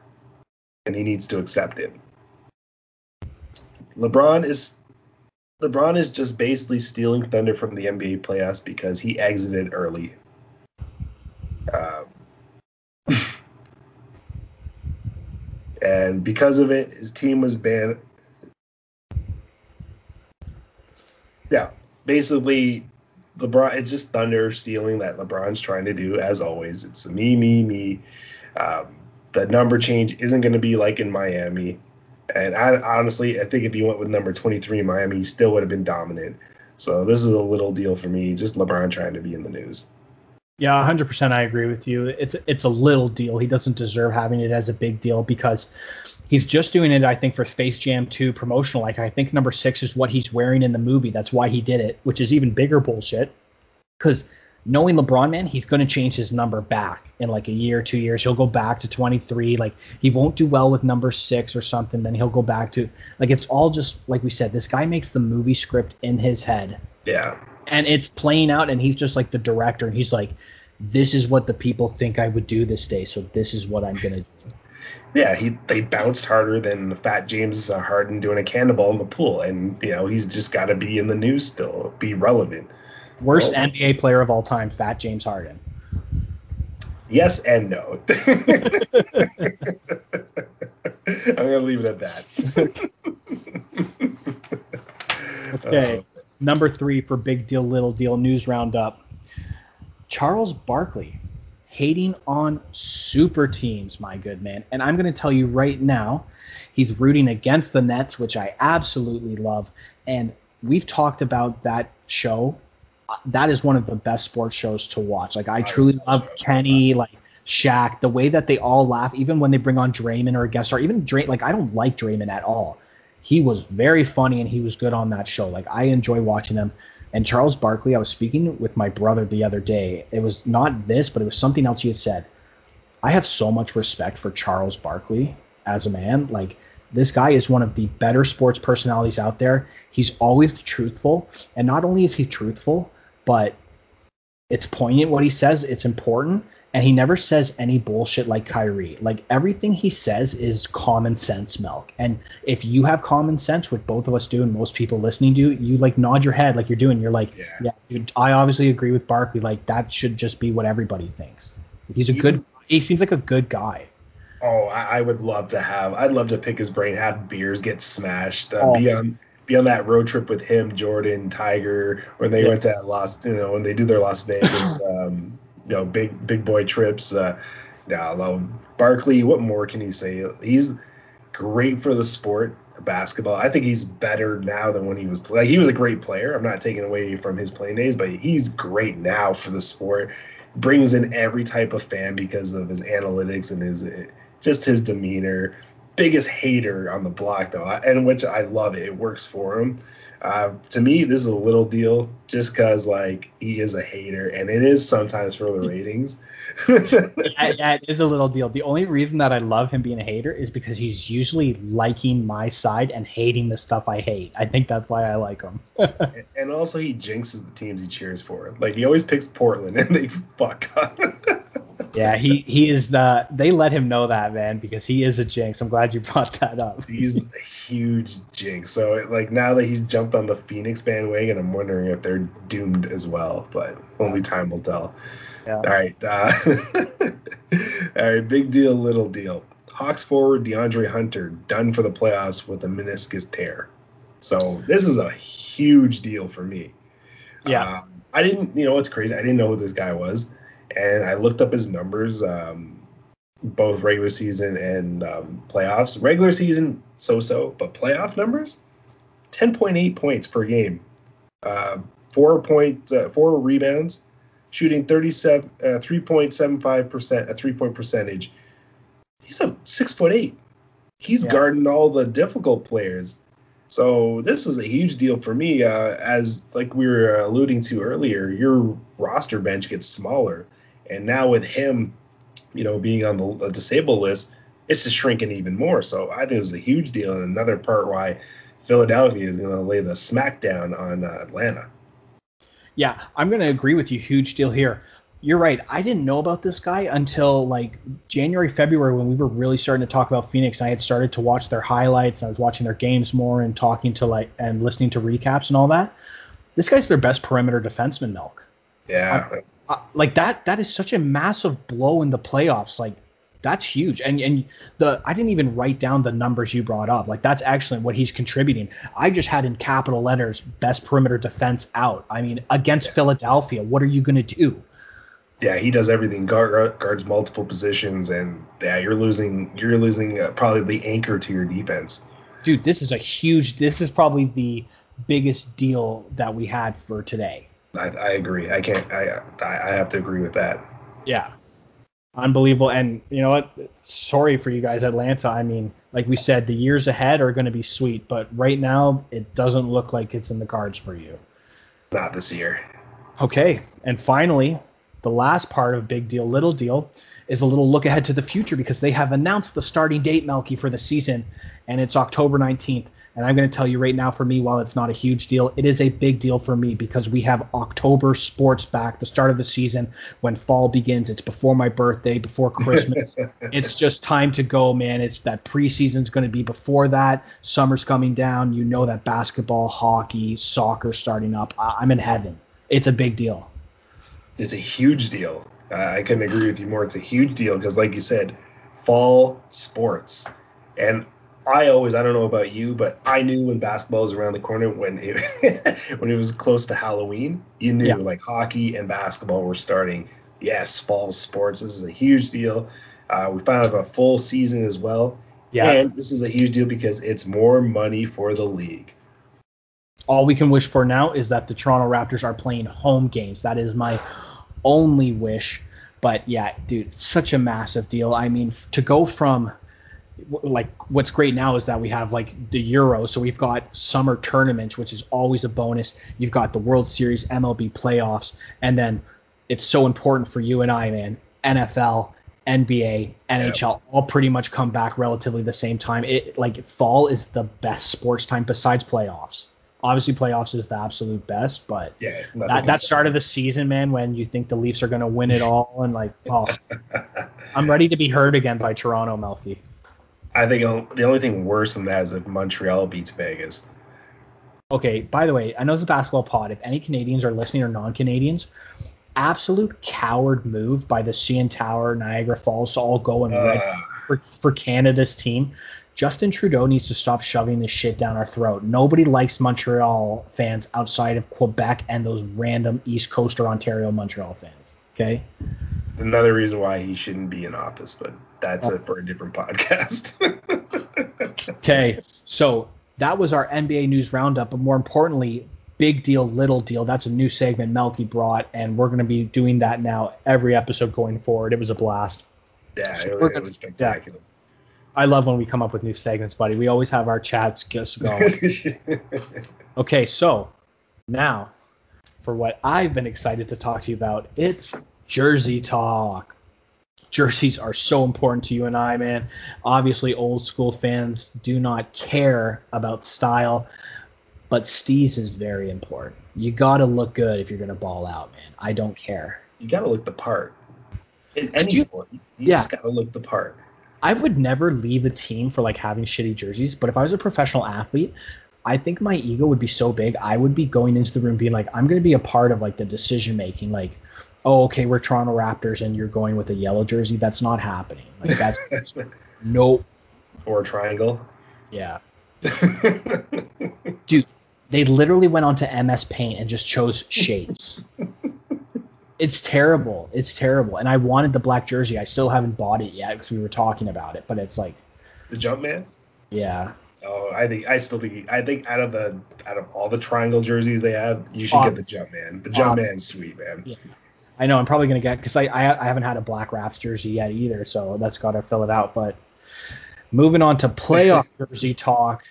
and he needs to accept it. LeBron is LeBron is just basically stealing thunder from the NBA playoffs because he exited early. And because of it, his team was banned. Yeah, basically, LeBron. It's just thunder stealing that LeBron's trying to do, as always. It's me, me, me. Um, the number change isn't going to be like in Miami. And I, honestly, I think if he went with number 23 in Miami, he still would have been dominant. So this is a little deal for me. Just LeBron trying to be in the news. Yeah, 100% I agree with you. It's it's a little deal. He doesn't deserve having it as a big deal because he's just doing it I think for Space Jam 2 promotional. Like I think number 6 is what he's wearing in the movie. That's why he did it, which is even bigger bullshit. Cuz knowing LeBron, man, he's going to change his number back in like a year, two years. He'll go back to 23. Like he won't do well with number six or something. Then he'll go back to like it's all just like we said. This guy makes the movie script in his head. Yeah. And it's playing out, and he's just like the director, and he's like, "This is what the people think I would do this day, so this is what I'm gonna do." Yeah, he they bounced harder than Fat James uh, Harden doing a cannonball in the pool, and you know he's just got to be in the news still, be relevant. Worst oh. NBA player of all time, Fat James Harden. Yes and no. I'm gonna leave it at that. okay, uh, number three for big deal, little deal news roundup. Charles Barkley hating on super teams, my good man. And I'm going to tell you right now, he's rooting against the Nets, which I absolutely love. And we've talked about that show uh, that is one of the best sports shows to watch. Like I truly love Kenny, like Shaq, the way that they all laugh, even when they bring on Draymond or a guest star. Even Dray, like I don't like Draymond at all. He was very funny and he was good on that show. Like I enjoy watching him. And Charles Barkley, I was speaking with my brother the other day. It was not this, but it was something else he had said. I have so much respect for Charles Barkley as a man. Like this guy is one of the better sports personalities out there. He's always truthful, and not only is he truthful, but it's poignant what he says. It's important. And he never says any bullshit like Kyrie. Like everything he says is common sense milk. And if you have common sense, which both of us do, and most people listening do, you like nod your head like you're doing. You're like, yeah, yeah I obviously agree with Barkley. Like that should just be what everybody thinks. He's a Even, good. He seems like a good guy. Oh, I, I, would love to have. I'd love to pick his brain, have beers, get smashed, uh, oh. be on be on that road trip with him, Jordan, Tiger, when they yeah. went to Las, you know, when they do their Las Vegas, um, you know, big big boy trips. Uh, yeah, I love Barkley. What more can you say? He's great for the sport basketball. I think he's better now than when he was like he was a great player. I'm not taking away from his playing days, but he's great now for the sport. Brings in every type of fan because of his analytics and his just his demeanor biggest hater on the block though, and which I love it. It works for him. Uh, to me, this is a little deal just because like he is a hater, and it is sometimes for the ratings. yeah, yeah, it is a little deal. The only reason that I love him being a hater is because he's usually liking my side and hating the stuff I hate. I think that's why I like him. and also, he jinxes the teams he cheers for. Like he always picks Portland, and they fuck up yeah, he he is the. They let him know that man because he is a jinx. I'm glad you brought that up. He's a huge jinx. So like now that he's jumped on the Phoenix bandwagon, I'm wondering if they're doomed as well. But only time will tell. Yeah. All right. Uh, all right. Big deal, little deal. Hawks forward DeAndre Hunter done for the playoffs with a meniscus tear. So this is a huge deal for me. Yeah. Um, I didn't, you know, it's crazy. I didn't know who this guy was and I looked up his numbers, um, both regular season and um, playoffs. Regular season, so-so, but playoff numbers, ten point eight points per game, uh, four point uh, four rebounds, shooting thirty seven uh, three point seven five percent a three point percentage. He's a six foot eight. He's yeah. guarding all the difficult players. So this is a huge deal for me. Uh, as like we were alluding to earlier, your roster bench gets smaller And now with him, you know, being on the disabled list, it's just shrinking even more. So I think it's a huge deal, and another part why Philadelphia is going to lay the smackdown on uh, Atlanta. Yeah, I'm going to agree with you. Huge deal here. You're right. I didn't know about this guy until like January, February when we were really starting to talk about Phoenix. I had started to watch their highlights. And I was watching their games more and talking to like and listening to recaps and all that. This guy's their best perimeter defenseman, Milk. Yeah. I, I, like that. That is such a massive blow in the playoffs. Like that's huge. And and the I didn't even write down the numbers you brought up. Like that's excellent what he's contributing. I just had in capital letters best perimeter defense out. I mean against yeah. Philadelphia, what are you going to do? Yeah, he does everything. Guard, guards multiple positions, and yeah, you're losing. You're losing uh, probably the anchor to your defense. Dude, this is a huge. This is probably the biggest deal that we had for today. I, I agree. I can't. I I have to agree with that. Yeah, unbelievable. And you know what? Sorry for you guys, Atlanta. I mean, like we said, the years ahead are going to be sweet, but right now it doesn't look like it's in the cards for you. Not this year. Okay. And finally, the last part of Big Deal, Little Deal is a little look ahead to the future because they have announced the starting date, Melky, for the season, and it's October 19th. And I'm going to tell you right now, for me, while it's not a huge deal, it is a big deal for me because we have October sports back, the start of the season when fall begins. It's before my birthday, before Christmas. it's just time to go, man. It's that preseason's going to be before that. Summer's coming down. You know that basketball, hockey, soccer starting up. I'm in heaven. It's a big deal. It's a huge deal. I couldn't agree with you more. It's a huge deal because, like you said, fall sports. And I always, I don't know about you, but I knew when basketball was around the corner when it when it was close to Halloween, you knew yeah. like hockey and basketball were starting. Yes, fall sports. This is a huge deal. Uh, we finally have a full season as well. Yeah. And this is a huge deal because it's more money for the league. All we can wish for now is that the Toronto Raptors are playing home games. That is my only wish. But yeah, dude, such a massive deal. I mean, to go from like what's great now is that we have like the Euro, so we've got summer tournaments, which is always a bonus. You've got the World Series, MLB playoffs, and then it's so important for you and I, man. NFL, NBA, NHL, yep. all pretty much come back relatively the same time. It like fall is the best sports time besides playoffs. Obviously, playoffs is the absolute best, but yeah, that, that start of the season, man, when you think the Leafs are going to win it all, and like, oh, I'm ready to be heard again by Toronto, Melky. I think the only thing worse than that is if Montreal beats Vegas. Okay, by the way, I know it's a basketball pod. If any Canadians are listening or non Canadians, absolute coward move by the CN Tower, Niagara Falls to all go and uh, for, for Canada's team. Justin Trudeau needs to stop shoving this shit down our throat. Nobody likes Montreal fans outside of Quebec and those random East Coast or Ontario Montreal fans. Okay. Another reason why he shouldn't be in office, but that's it for a different podcast. okay, so that was our NBA news roundup, but more importantly, big deal, little deal. That's a new segment Melky brought, and we're going to be doing that now every episode going forward. It was a blast. Yeah, so it, it was spectacular. Yeah. I love when we come up with new segments, buddy. We always have our chats just going. okay, so now for what I've been excited to talk to you about, it's Jersey talk jerseys are so important to you and I, man. Obviously, old school fans do not care about style, but steez is very important. You got to look good if you're going to ball out, man. I don't care. You got to look the part. In any you, sport, you yeah. just got to look the part. I would never leave a team for like having shitty jerseys, but if I was a professional athlete, I think my ego would be so big. I would be going into the room being like, I'm going to be a part of like the decision making. Like, oh, okay, we're Toronto Raptors and you're going with a yellow jersey. That's not happening. Like that's nope. Or a triangle. Yeah. Dude, they literally went onto MS Paint and just chose shapes. it's terrible. It's terrible. And I wanted the black jersey. I still haven't bought it yet because we were talking about it. But it's like the Jumpman. Yeah. Oh, I think I still think I think out of the out of all the triangle jerseys they have, you should get the Jumpman. The Jumpman's sweet, man. Yeah. I know I'm probably gonna get because I, I, I haven't had a black Raps jersey yet either, so that's got to fill it out. But moving on to playoff jersey talk,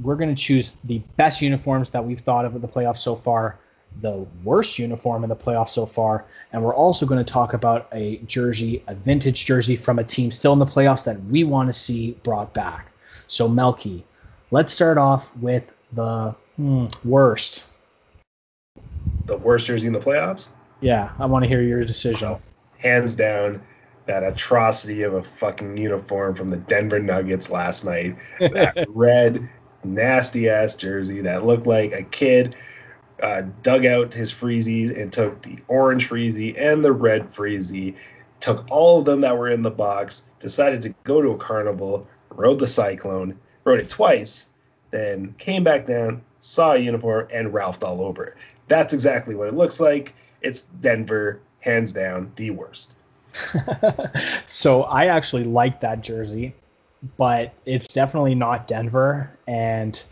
we're gonna choose the best uniforms that we've thought of in the playoffs so far. the worst uniform in the playoffs so far. And we're also going to talk about a jersey, a vintage jersey from a team still in the playoffs that we want to see brought back. So, Melky, let's start off with the hmm, worst. The worst jersey in the playoffs? Yeah, I want to hear your decision. Oh, hands down, that atrocity of a fucking uniform from the Denver Nuggets last night. That red, nasty ass jersey that looked like a kid uh, dug out his freezies and took the orange freezy and the red freezy, took all of them that were in the box, decided to go to a carnival, rode the Cyclone, rode it twice, then came back down, saw a uniform, and Ralphed all over it. That's exactly what it looks like. It's Denver, hands down, the worst. so I actually like that jersey, but it's definitely not Denver. And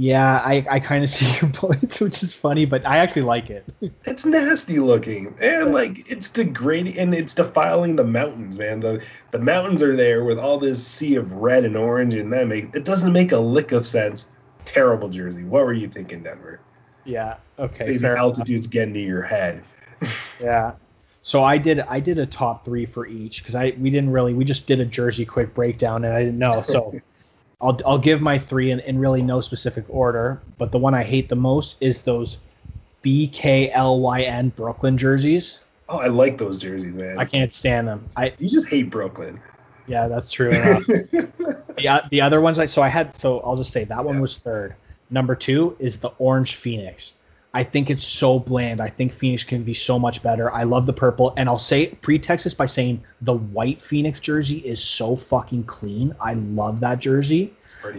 yeah, I, I kind of see your points, which is funny, but I actually like it. It's nasty looking, and like it's degrading, and it's defiling the mountains, man. the The mountains are there with all this sea of red and orange, and that make it doesn't make a lick of sense. Terrible jersey. What were you thinking, Denver? Yeah. Okay. The altitude's enough. getting to your head. yeah. So I did I did a top three for each because I we didn't really we just did a jersey quick breakdown and I didn't know so I'll I'll give my three in, in really no specific order, but the one I hate the most is those BKLYN Brooklyn jerseys. Oh, I like those jerseys, man. I can't stand them. I you just hate Brooklyn. Yeah, that's true. the the other ones I so I had so I'll just say that one yeah. was third. Number two is the Orange Phoenix. I think it's so bland. I think Phoenix can be so much better. I love the purple, and I'll say pretext this by saying the white Phoenix jersey is so fucking clean. I love that jersey,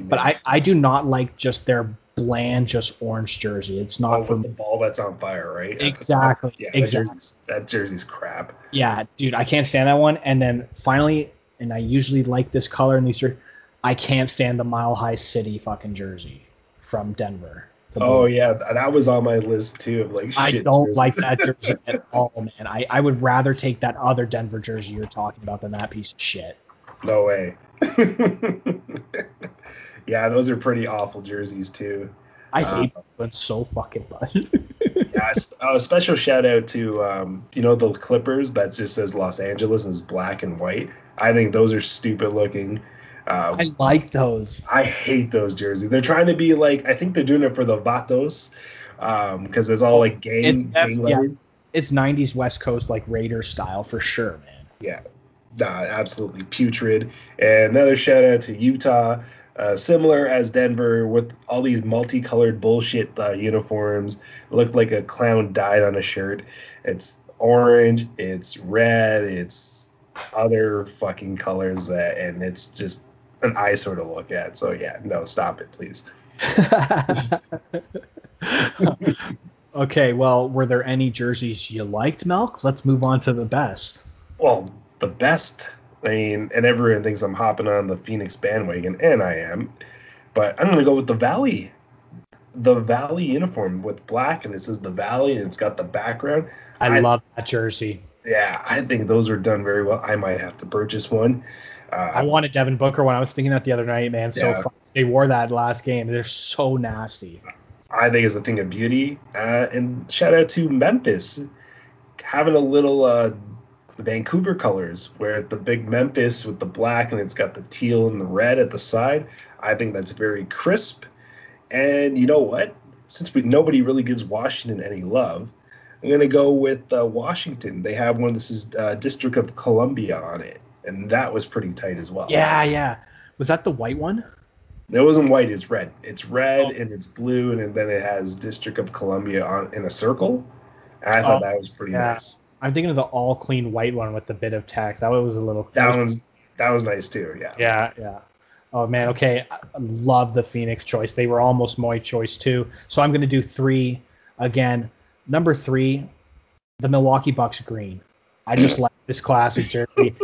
but I I do not like just their bland, just orange jersey. It's not oh, the ball that's on fire, right? Exactly. Yeah, exactly. That, jersey's, that jersey's crap. Yeah, dude, I can't stand that one. And then finally, and I usually like this color in these jerseys. I can't stand the Mile High City fucking jersey from Denver. Oh yeah, that was on my list too. Of like, I don't jersey. like that jersey at all, man. I, I would rather take that other Denver jersey you're talking about than that piece of shit. No way. yeah, those are pretty awful jerseys too. I hate uh, them so fucking much. yeah, a special shout out to um, you know the Clippers that just says Los Angeles and is black and white. I think those are stupid looking. Um, I like those. I hate those jerseys. They're trying to be like I think they're doing it for the Vatos because um, it's all like gang. It's, gang yeah, it's '90s West Coast like Raiders style for sure, man. Yeah, nah, absolutely putrid. And another shout out to Utah. Uh, similar as Denver with all these multicolored bullshit uh, uniforms. It looked like a clown died on a shirt. It's orange, it's red, it's other fucking colors, uh, and it's just an eyesore to look at. So yeah, no, stop it, please. okay, well, were there any jerseys you liked, Melk? Let's move on to the best. Well, the best. I mean, and everyone thinks I'm hopping on the Phoenix bandwagon, and I am. But I'm gonna go with the Valley. The Valley uniform with black, and it says the Valley, and it's got the background. I, I love that jersey. Yeah, I think those are done very well. I might have to purchase one. Uh, I wanted Devin Booker when I was thinking that the other night, man. So yeah. they wore that last game. They're so nasty. I think it's a thing of beauty. Uh, and shout out to Memphis having a little uh, Vancouver colors, where the big Memphis with the black and it's got the teal and the red at the side. I think that's very crisp. And you know what? Since we, nobody really gives Washington any love, I'm gonna go with uh, Washington. They have one. This is uh, District of Columbia on it and that was pretty tight as well. Yeah, yeah. Was that the white one? It wasn't white. It's red. It's red oh. and it's blue, and then it has District of Columbia on in a circle. And I thought oh, that was pretty yeah. nice. I'm thinking of the all clean white one with the bit of text. That one was a little. That was that was nice too. Yeah. Yeah, yeah. Oh man, okay. I love the Phoenix choice. They were almost my choice too. So I'm going to do three again. Number three, the Milwaukee Bucks green. I just like this classic jersey.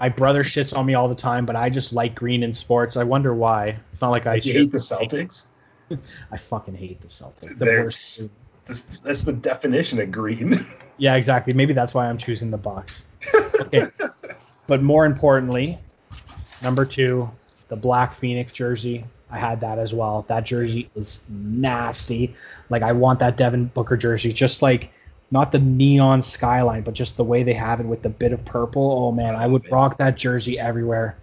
My brother shits on me all the time, but I just like green in sports. I wonder why. It's not like I hate the Celtics. I fucking hate the Celtics. The worst. That's, that's the definition of green. yeah, exactly. Maybe that's why I'm choosing the Bucks. Okay. but more importantly, number two, the black Phoenix jersey. I had that as well. That jersey is nasty. Like I want that Devin Booker jersey, just like not the neon skyline, but just the way they have it with the bit of purple. Oh man, I would rock that jersey everywhere.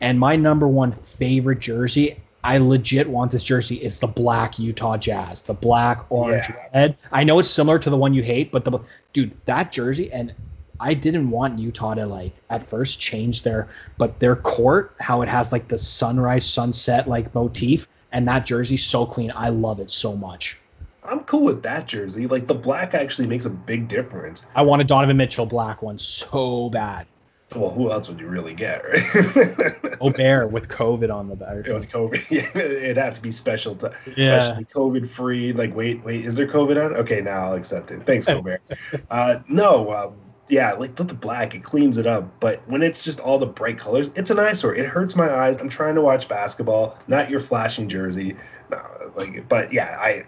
And my number one favorite jersey, I legit want this jersey. It's the black Utah Jazz, the black, orange, Yeah. red. I know it's similar to the one you hate, but the dude that jersey and I didn't want Utah to like at first change their, but their court, how it has like the sunrise sunset like motif, and that jersey's so clean. I love it so much. I'm cool with that jersey. Like the black actually makes a big difference. I want a Donovan Mitchell black one so bad. Well, who else would you really get, right? Bear with COVID on the back. With COVID, yeah, it'd have to be special to, Yeah. especially COVID free. Like, wait, wait, is there COVID on? Okay, now I'll accept it. Thanks, Gobert. uh, no, uh, yeah, like the black, it cleans it up. But when it's just all the bright colors, it's an eyesore. It hurts my eyes. I'm trying to watch basketball, not your flashing jersey. No, like, but yeah, I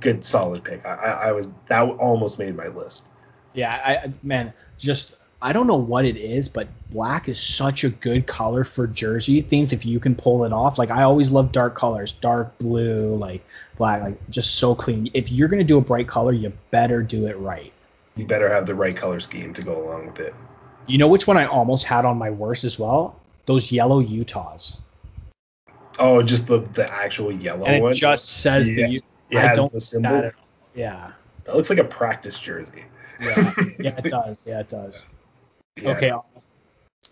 good solid pick. I, I, I was that almost made my list. Yeah, I man, just I don't know what it is, but black is such a good color for jersey themes if you can pull it off. Like I always love dark colors, dark blue, like black, like just so clean. If you're gonna do a bright color, you better do it right. You better have the right color scheme to go along with it. You know which one I almost had on my worst as well? Those yellow Utahs. Oh, just the the actual yellow and it one. just says Yeah. the it I has don't the symbol. at all. Yeah. That looks like a practice jersey. Yeah. yeah, it does. Yeah, it does. Yeah. Okay.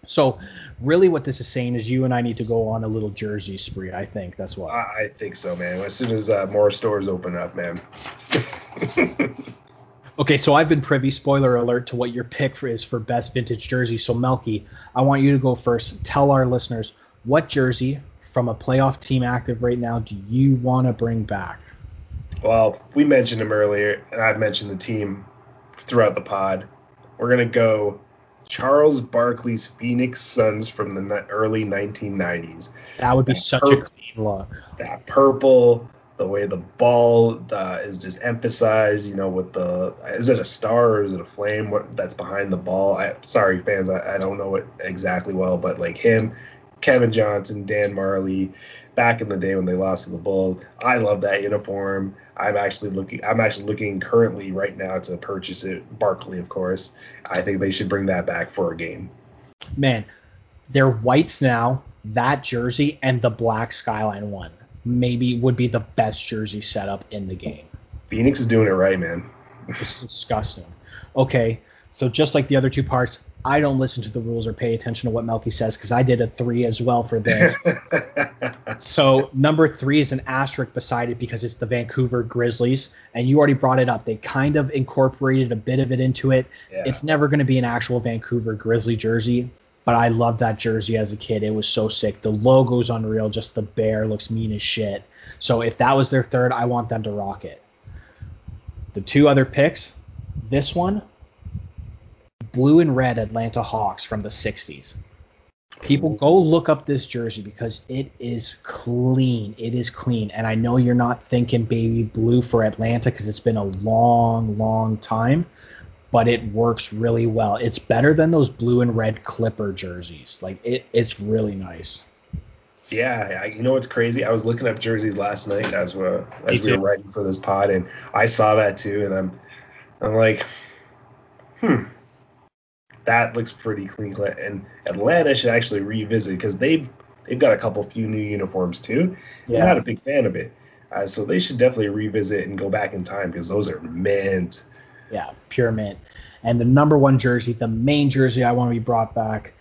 So, really, what this is saying is you and I need to go on a little jersey spree. I think that's what. I, I think so, man. As soon as uh, more stores open up, man. Okay, so I've been privy, spoiler alert, to what your pick for is for best vintage jersey. So, Melky, I want you to go first. Tell our listeners what jersey from a playoff team active right now do you want to bring back? Well, we mentioned him earlier, and I've mentioned the team throughout the pod. We're gonna go Charles Barkley's Phoenix Suns from the early 1990s. That would be That such a clean look. That purple, the way the ball uh, is just emphasized. You know, with the is it a star or is it a flame? What that's behind the ball? I sorry, fans, I, I don't know it exactly well, but like him, Kevin Johnson, Dan Majerle, back in the day when they lost to the Bulls. I love that uniform. I'm actually looking. I'm actually looking currently right now to purchase it. Barkley, of course. I think they should bring that back for a game. Man, they're whites now. That jersey and the black skyline one maybe would be the best jersey setup in the game. Phoenix is doing it right, man. It's disgusting. Okay, so just like the other two parts, I don't listen to the rules or pay attention to what Melky says because I did a three as well for this. so number three is an asterisk beside it because it's the Vancouver Grizzlies, and you already brought it up. They kind of incorporated a bit of it into it. yeah. It's never going to be an actual Vancouver Grizzly jersey, but I loved that jersey as a kid. It was so sick. The logo's unreal. Just the bear looks mean as shit. So if that was their third, I want them to rock it. The two other picks, this one, blue and red Atlanta Hawks from the 60s. People go look up this jersey because it is clean. It is clean. And I know you're not thinking baby blue for Atlanta because it's been a long, long time, but it works really well. It's better than those blue and red Clipper jerseys. Like it, it's really nice. Yeah, I, you know what's crazy? I was looking up jerseys last night as we as Me we were writing for this pod, and I saw that too, and I'm I'm like, hmm, that looks pretty clean. cut. And Atlanta should actually revisit because they've they've got a couple few new uniforms too. I'm Yeah. not a big fan of it, uh, so they should definitely revisit and go back in time because those are mint. Yeah, pure mint. And the number one jersey, the main jersey I want to be brought back.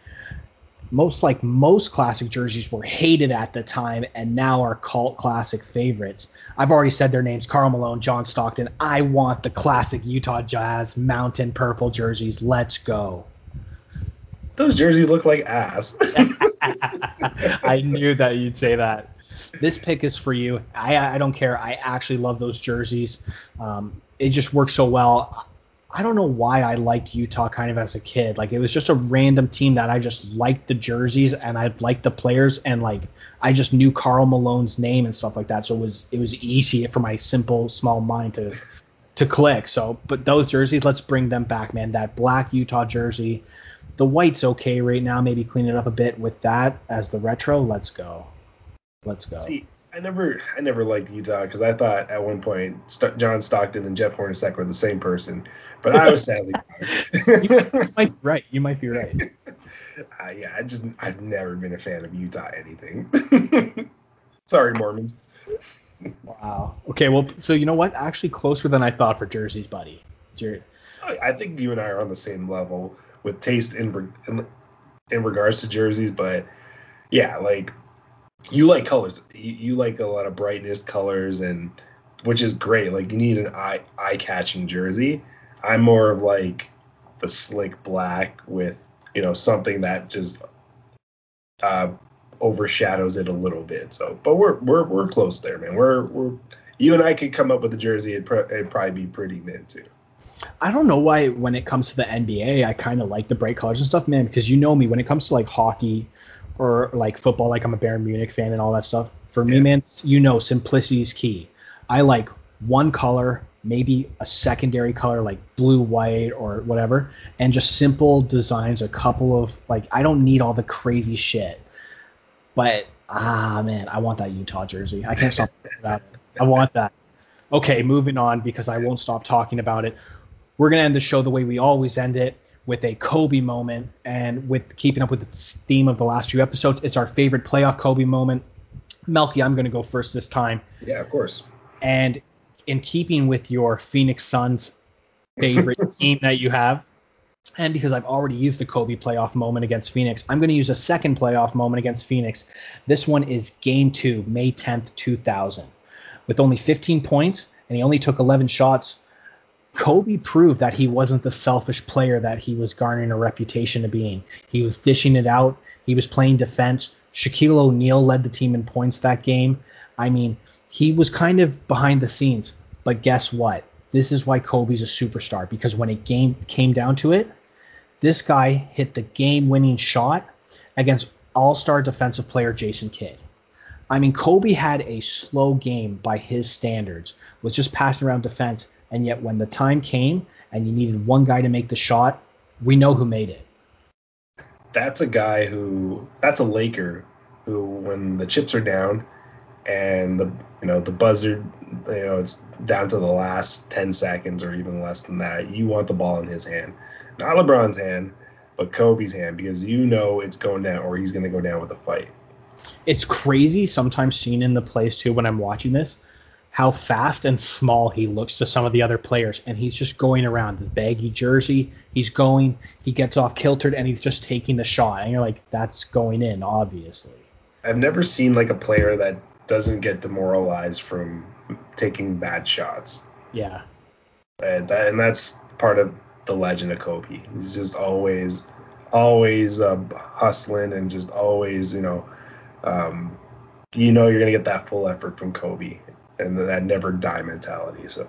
Most like most classic jerseys were hated at the time and now are cult classic favorites. I've already said their names Karl Malone, John Stockton. I want the classic Utah Jazz mountain purple jerseys. Let's go. Those jerseys look like ass. I knew that you'd say that. This pick is for you. I I don't care. I actually love those jerseys. Um, it just works so well. I don't know why I liked Utah kind of as a kid. Like it was just a random team that I just liked the jerseys and I liked the players and like I just knew Karl Malone's name and stuff like that. So it was it was easy for my simple small mind to to click. So but those jerseys, let's bring them back, man. That black Utah jersey. The white's okay right now. Maybe clean it up a bit with that as the retro. Let's go. Let's go. See, I never, I never liked Utah because I thought at one point St- John Stockton and Jeff Hornacek were the same person, but I was sadly you might be right. You might be right. Uh, yeah, I just, I've never been a fan of Utah anything. Sorry, Mormons. Wow. Okay. Well, so you know what? Actually, closer than I thought for jerseys, buddy. Jer- I think you and I are on the same level with taste in in, in regards to jerseys, but yeah, like you like colors. You, you, like a lot of brightness, colors, and which is great. Like you need an eye eye catching jersey. I'm more of like the slick black with you know something that just uh, overshadows it a little bit. So, but we're we're we're close there, man. We're we're you and I could come up with a jersey. It'd, pr- it'd probably be pretty mint too. I don't know why when it comes to the NBA, I kind of like the bright colors and stuff, man. Because you know me, when it comes to like hockey or like football, like I'm a Bayern Munich fan and all that stuff. For me, man, you know, simplicity is key. I like one color, maybe a secondary color like blue, white, or whatever, and just simple designs. A couple of like, I don't need all the crazy shit. But ah, man, I want that Utah jersey. I can't stop about it. I want that. Okay, moving on because I won't stop talking about it. We're gonna end the show the way we always end it with a Kobe moment, and with keeping up with the theme of the last few episodes, it's our favorite playoff Kobe moment. Melky, I'm gonna go first this time. Yeah, of course. And in keeping with your Phoenix Suns favorite team that you have, and because I've already used the Kobe playoff moment against Phoenix, I'm going to use a second playoff moment against Phoenix. This one is game two, May 10th, 2000. With only 15 points, and he only took 11 shots, Kobe proved that he wasn't the selfish player that he was garnering a reputation of being. He was dishing it out, he was playing defense. Shaquille O'Neal led the team in points that game. I mean, he was kind of behind the scenes. But guess what? This is why Kobe's a superstar because when it game came down to it, this guy hit the game-winning shot against All-Star defensive player Jason Kidd. I mean, Kobe had a slow game by his standards, was just passing around defense, and yet when the time came and you needed one guy to make the shot, we know who made it. That's a guy who that's a Laker who when the chips are down and the you know the buzzer you know it's down to the last 10 seconds or even less than that you want the ball in his hand not lebron's hand but kobe's hand because you know it's going down or he's going to go down with a fight it's crazy sometimes seeing in the plays too when i'm watching this how fast and small he looks to some of the other players and he's just going around the baggy jersey he's going he gets off kiltered and he's just taking the shot and you're like that's going in obviously i've never seen like a player that doesn't get demoralized from taking bad shots. Yeah. And that and that's part of the legend of Kobe. He's just always always uh, hustling and just always, you know, um, you know you're gonna get that full effort from Kobe and that never die mentality. So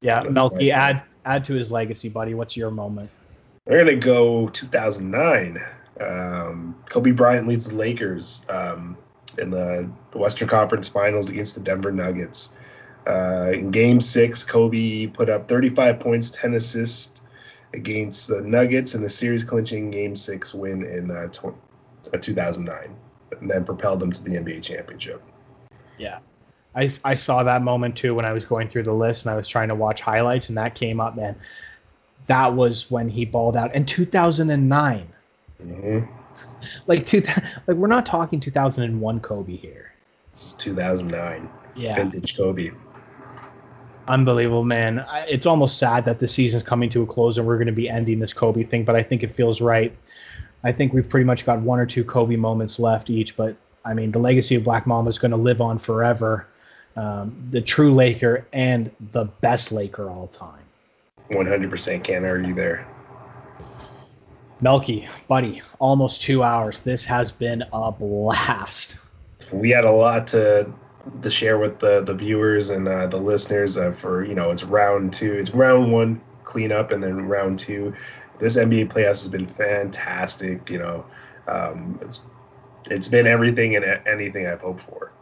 yeah, Melky, nice add add to his legacy, buddy. What's your moment? We're gonna go 2009. Um, Kobe Bryant leads the Lakers. Um, in the, Western Conference Finals against the Denver Nuggets. Uh, in Game Six, Kobe put up 35 points, 10 assists against the Nuggets in the series-clinching Game Six win in uh, 20, uh, 2009, and then propelled them to the NBA championship. Yeah, I, I saw that moment too when I was going through the list and I was trying to watch highlights, and that came up, man. That was when he balled out in 2009. Mm-hmm like two, like we're not talking 2001 Kobe here. It's 2009. Yeah, vintage Kobe. Unbelievable, man. It's almost sad that the season's coming to a close and we're going to be ending this Kobe thing, but I think it feels right. I think we've pretty much got one or two Kobe moments left each, but I mean, the legacy of Black Mamba is going to live on forever. Um, the true Laker and the best Laker all time. 100% can't argue there. Melky, buddy, almost two hours. This has been a blast. We had a lot to to share with the the viewers and uh, the listeners uh, for you know it's round two, it's round one cleanup, and then round two. This NBA playoffs has been fantastic. You know, um, it's it's been everything and anything I've hoped for.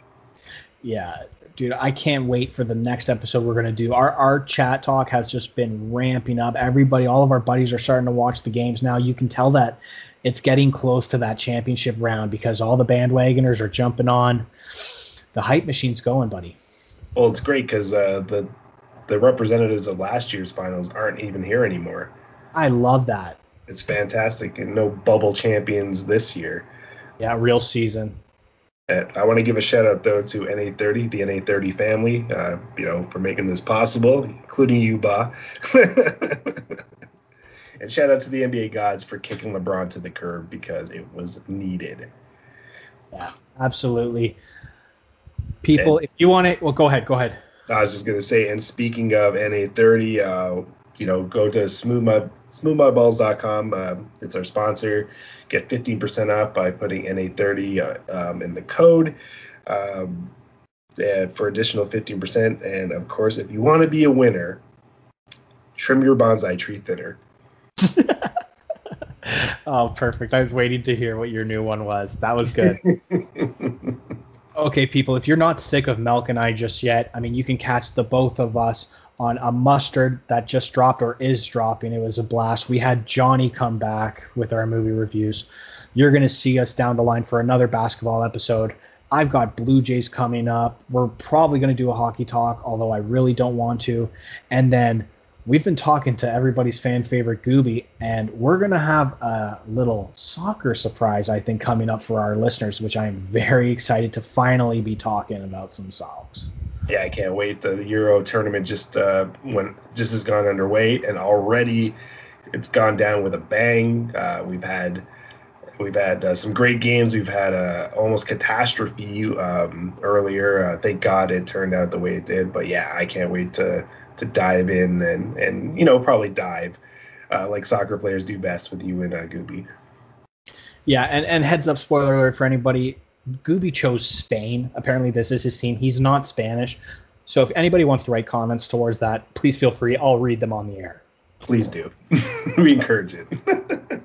Yeah, dude, I can't wait for the next episode we're gonna do. Our our chat talk has just been ramping up. Everybody, all of our buddies are starting to watch the games now. You can tell that it's getting close to that championship round because all the bandwagoners are jumping on. the hype machine's going, buddy. Well, it's great because uh, the the representatives of last year's finals aren't even here anymore. I love that. It's fantastic, and no bubble champions this year. Yeah, real season. I want to give a shout out though to NA30, the NA30 family, uh, you know, for making this possible, including you, Ba. and shout out to the NBA gods for kicking LeBron to the curb because it was needed. Yeah, absolutely. People, and, if you want it, well, go ahead. Go ahead. I was just gonna say, and speaking of NA30, uh, you know, go to Smooth smoothmudballs.com. Uh, it's our sponsor. Get 15% off by putting NA30 uh, um, in the code um, for additional 15%. And of course, if you want to be a winner, trim your bonsai tree thinner. oh, perfect. I was waiting to hear what your new one was. That was good. okay, people, if you're not sick of Melk and I just yet, I mean, you can catch the both of us on a mustard that just dropped or is dropping. It was a blast. We had Johnny come back with our movie reviews. You're going to see us down the line for another basketball episode. I've got Blue Jays coming up. We're probably going to do a hockey talk, although I really don't want to. And then we've been talking to everybody's fan favorite Gooby, and we're going to have a little soccer surprise, I think, coming up for our listeners, which I am very excited to finally be talking about some socks yeah, I can't wait. The Euro tournament just uh, went just has gone underway, and already it's gone down with a bang. Uh, we've had we've had uh, some great games. We've had a almost catastrophe um, earlier. Uh, thank God it turned out the way it did. But yeah, I can't wait to to dive in and and you know probably dive uh, like soccer players do best with you and uh, Gooby. Yeah, and and heads up, spoiler alert for anybody Gooby chose Spain. Apparently, this is his team. He's not Spanish. So if anybody wants to write comments towards that, please feel free. I'll read them on the air. Please do. we encourage it.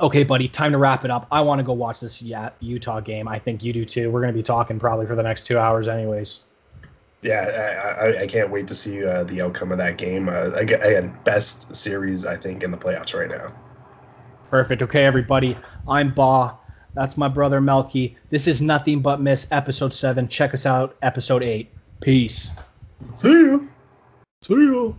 okay, buddy, time to wrap it up. I want to go watch this Utah game. I think you do too. We're going to be talking probably for the next two hours, anyways. Yeah, I, I, can't wait to see uh, the outcome of that game. Uh, again, best series I think in the playoffs right now. Perfect. Okay, everybody. I'm Ba. That's my brother Melky. This is Nothing But Miss, episode 7. Check us out, episode 8. Peace. See you. See you.